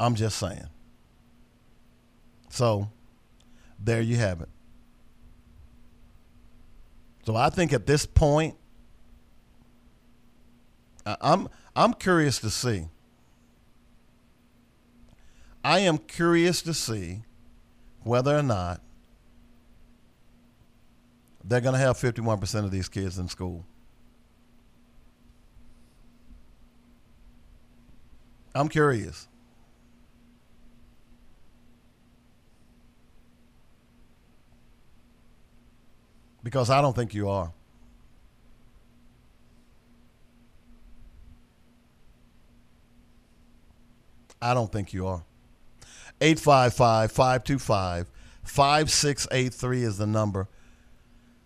I'm just saying. So, there you have it. So I think at this point, I'm I'm curious to see. I am curious to see whether or not they're going to have 51% of these kids in school. I'm curious. Because I don't think you are. I don't think you are. 855 525 5683 is the number.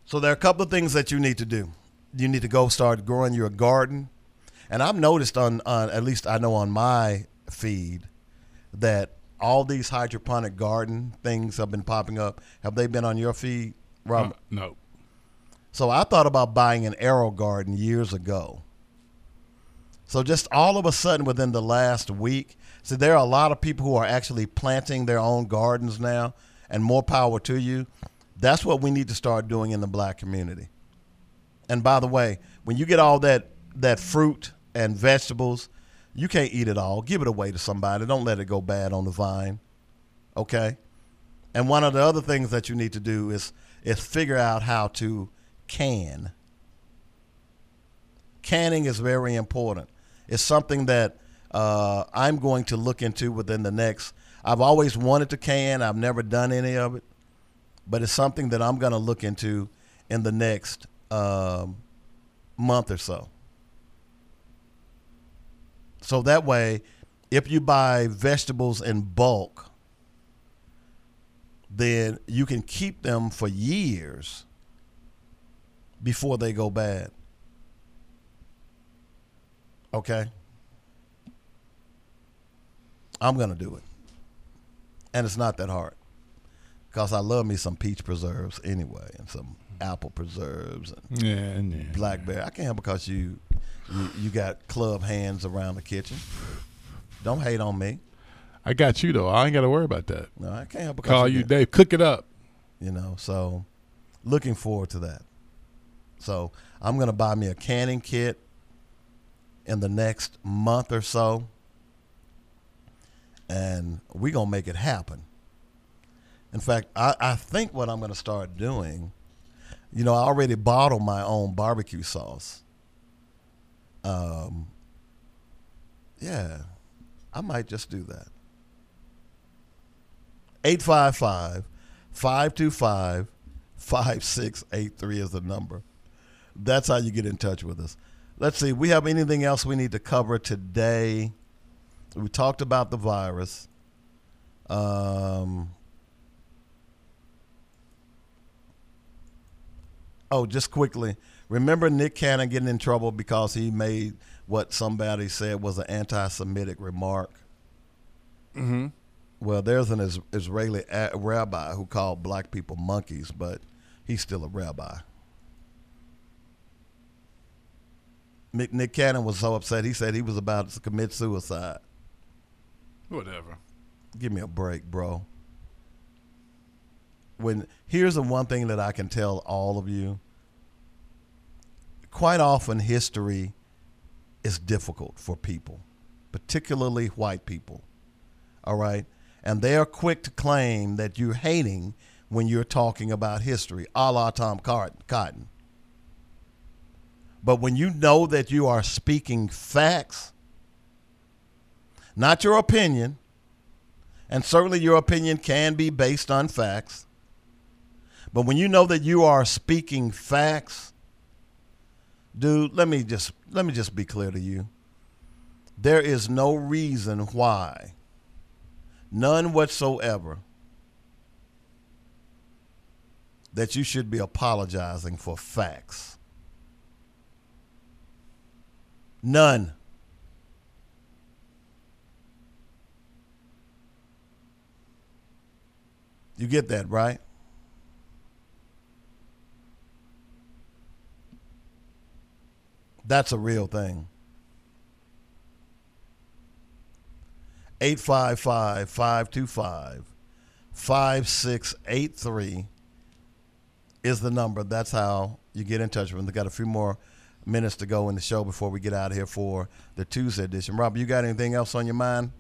So there are a couple of things that you need to do. You need to go start growing your garden. And I've noticed on, on at least I know on my feed that all these hydroponic garden things have been popping up. Have they been on your feed? Uh, no. So I thought about buying an AeroGarden years ago. So just all of a sudden within the last week, see there are a lot of people who are actually planting their own gardens now, and more power to you. That's what we need to start doing in the black community. And by the way, when you get all that that fruit and vegetables, you can't eat it all. Give it away to somebody. Don't let it go bad on the vine. Okay? And one of the other things that you need to do is is figure out how to can. Canning is very important. It's something that uh, I'm going to look into within the next. I've always wanted to can. I've never done any of it, but it's something that I'm going to look into in the next um, month or so. So that way, if you buy vegetables in bulk, then you can keep them for years before they go bad. Okay? I'm going to do it. And it's not that hard. Because I love me some peach preserves anyway, and some apple preserves, and Yeah, yeah. blackberry. I can't help because you, you you got club hands around the kitchen. Don't hate on me. I got you though. I ain't got to worry about that. No, I can't help because Call you you Dave. Cook it up. you know so looking forward to that so i'm going to buy me a canning kit in the next month or so and we're going to make it happen in fact I, I think what i'm going to start doing you know i already bottle my own barbecue sauce um, yeah I might just do that. 855 525 5683 is the number. That's how you get in touch with us. Let's see, we have anything else we need to cover today? We talked about the virus. Um, oh, just quickly, remember Nick Cannon getting in trouble because he made what somebody said was an anti-Semitic remark. Mm-hmm. Well, there's an Israeli rabbi who called black people monkeys, but he's still a rabbi. Nick, Cannon was so upset. He said he was about to commit suicide. Whatever. Give me a break, bro. When here's the one thing that I can tell all of you. Quite often history is difficult for people, particularly white people. All right? And they are quick to claim that you're hating when you're talking about history, a la Tom Cotton. But when you know that you are speaking facts, not your opinion, and certainly your opinion can be based on facts, but when you know that you are speaking facts, dude, let me just let me just be clear to you. There is no reason why, none whatsoever, that you should be apologizing for facts. None. You get that, right? That's a real thing. 855 525 5683 is the number. That's how you get in touch with them. They got a few more minutes to go in the show before we get out of here for the Tuesday edition. Rob, you got anything else on your mind?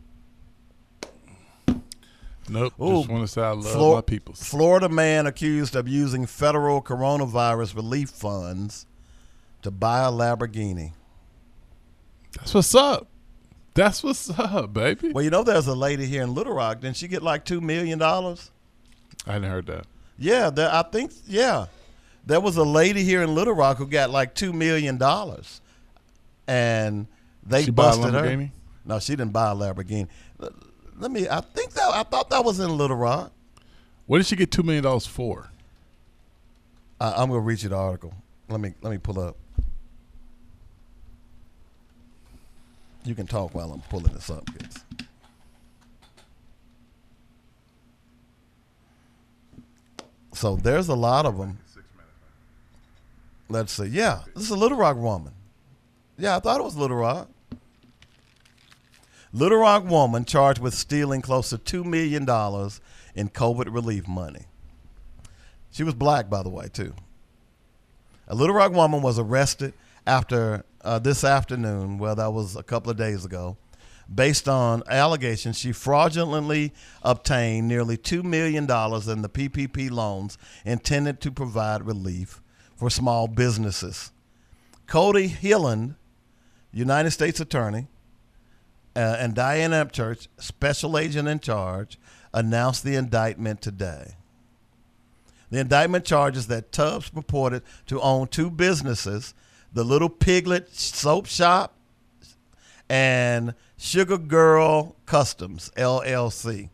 Nope. Ooh, just want to say I love Flor- my people. Florida man accused of using federal coronavirus relief funds to buy a Lamborghini. That's what's up. That's what's up, baby. Well, you know, there's a lady here in Little Rock. Didn't she get like two million dollars? I hadn't heard that. Yeah, there, I think. Yeah, there was a lady here in Little Rock who got like two million dollars, and they She busted her. No, she didn't buy a Lamborghini. Let- me. I think that I thought that was in Little Rock. What did she get two million dollars for? I, I'm gonna read you the article. Let me let me pull up. You can talk while I'm pulling this up, kids. So there's a lot of them. Let's see. Yeah, this is a Little Rock woman. Yeah, I thought it was Little Rock. Little Rock woman charged with stealing close to $2 million in COVID relief money. She was black, by the way, too. A Little Rock woman was arrested after uh, this afternoon, well, that was a couple of days ago, based on allegations she fraudulently obtained nearly $2 million in the PPP loans intended to provide relief for small businesses. Cody Hiland, United States Attorney, uh, and Diane Upchurch, special agent in charge, announced the indictment today. The indictment charges that Tubbs purported to own two businesses the Little Piglet Soap Shop and Sugar Girl Customs, LLC.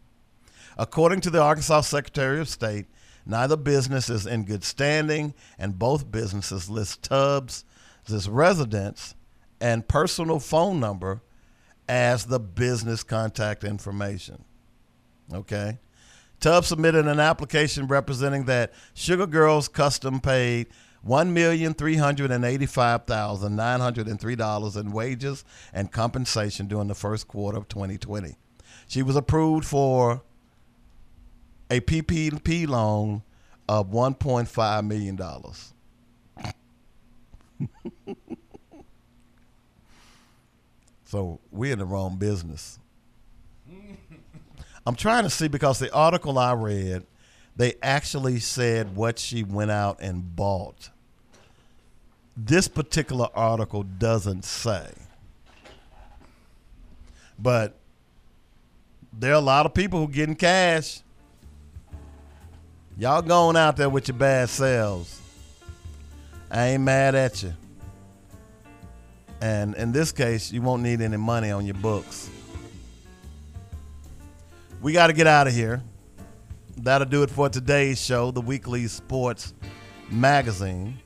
According to the Arkansas Secretary of State, neither business is in good standing, and both businesses list Tubbs' residence and personal phone number as the business contact information. Okay? Tubbs submitted an application representing that Sugar Girls Custom paid $1,385,903 in wages and compensation during the first quarter of 2020. She was approved for a PPP loan of $1.5 million. so we're in the wrong business. I'm trying to see because the article I read, they actually said what she went out and bought. This particular article doesn't say. But there are a lot of people who getting cash. Y'all going out there with your bad selves. I ain't mad at you. And in this case, you won't need any money on your books. We got to get out of here. That'll do it for today's show, the weekly sports magazine.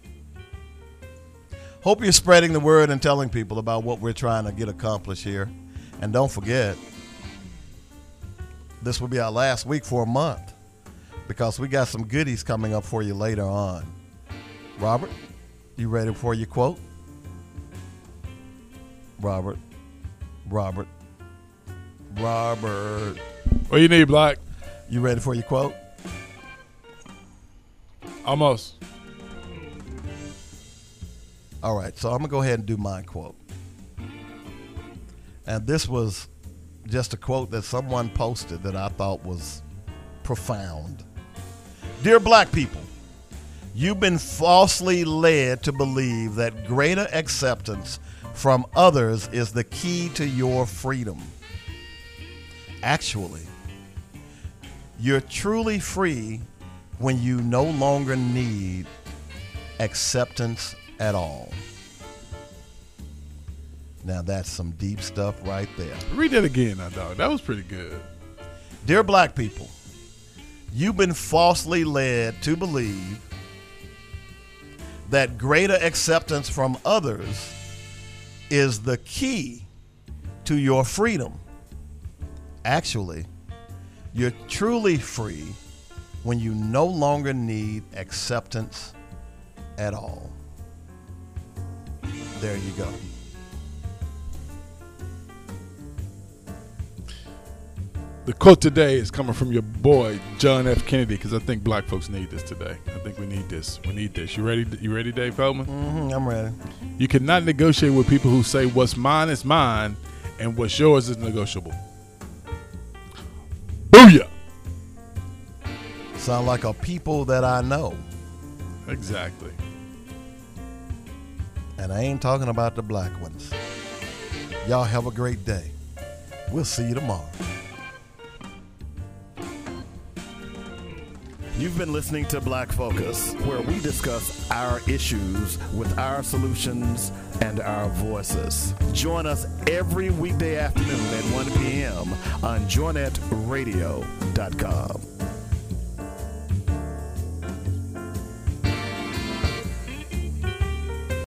Hope you're spreading the word and telling people about what we're trying to get accomplished here. And don't forget, this will be our last week for a month because we got some goodies coming up for you later on. Robert, you ready for your quote? Robert, Robert, Robert. What you need, Black? You ready for your quote? Almost. All right, so I'm going to go ahead and do my quote. And this was just a quote that someone posted that I thought was profound. Dear black people, you've been falsely led to believe that greater acceptance from others is the key to your freedom. Actually, you're truly free when you no longer need acceptance at all. Now that's some deep stuff right there. Read that again, now, dog. That was pretty good. Dear black people, you've been falsely led to believe that greater acceptance from others is the key to your freedom. Actually, you're truly free when you no longer need acceptance at all. There you go. The quote today is coming from your boy John F. Kennedy because I think black folks need this today. I think we need this. We need this. You ready? You ready, Dave Feldman? Mm-hmm, I'm ready. You cannot negotiate with people who say what's mine is mine and what's yours is negotiable. Booyah! Sound like a people that I know. Exactly. And I ain't talking about the black ones. Y'all have a great day. We'll see you tomorrow. You've been listening to Black Focus, where we discuss our issues with our solutions and our voices. Join us every weekday afternoon at 1 p.m. on joynetradio.com.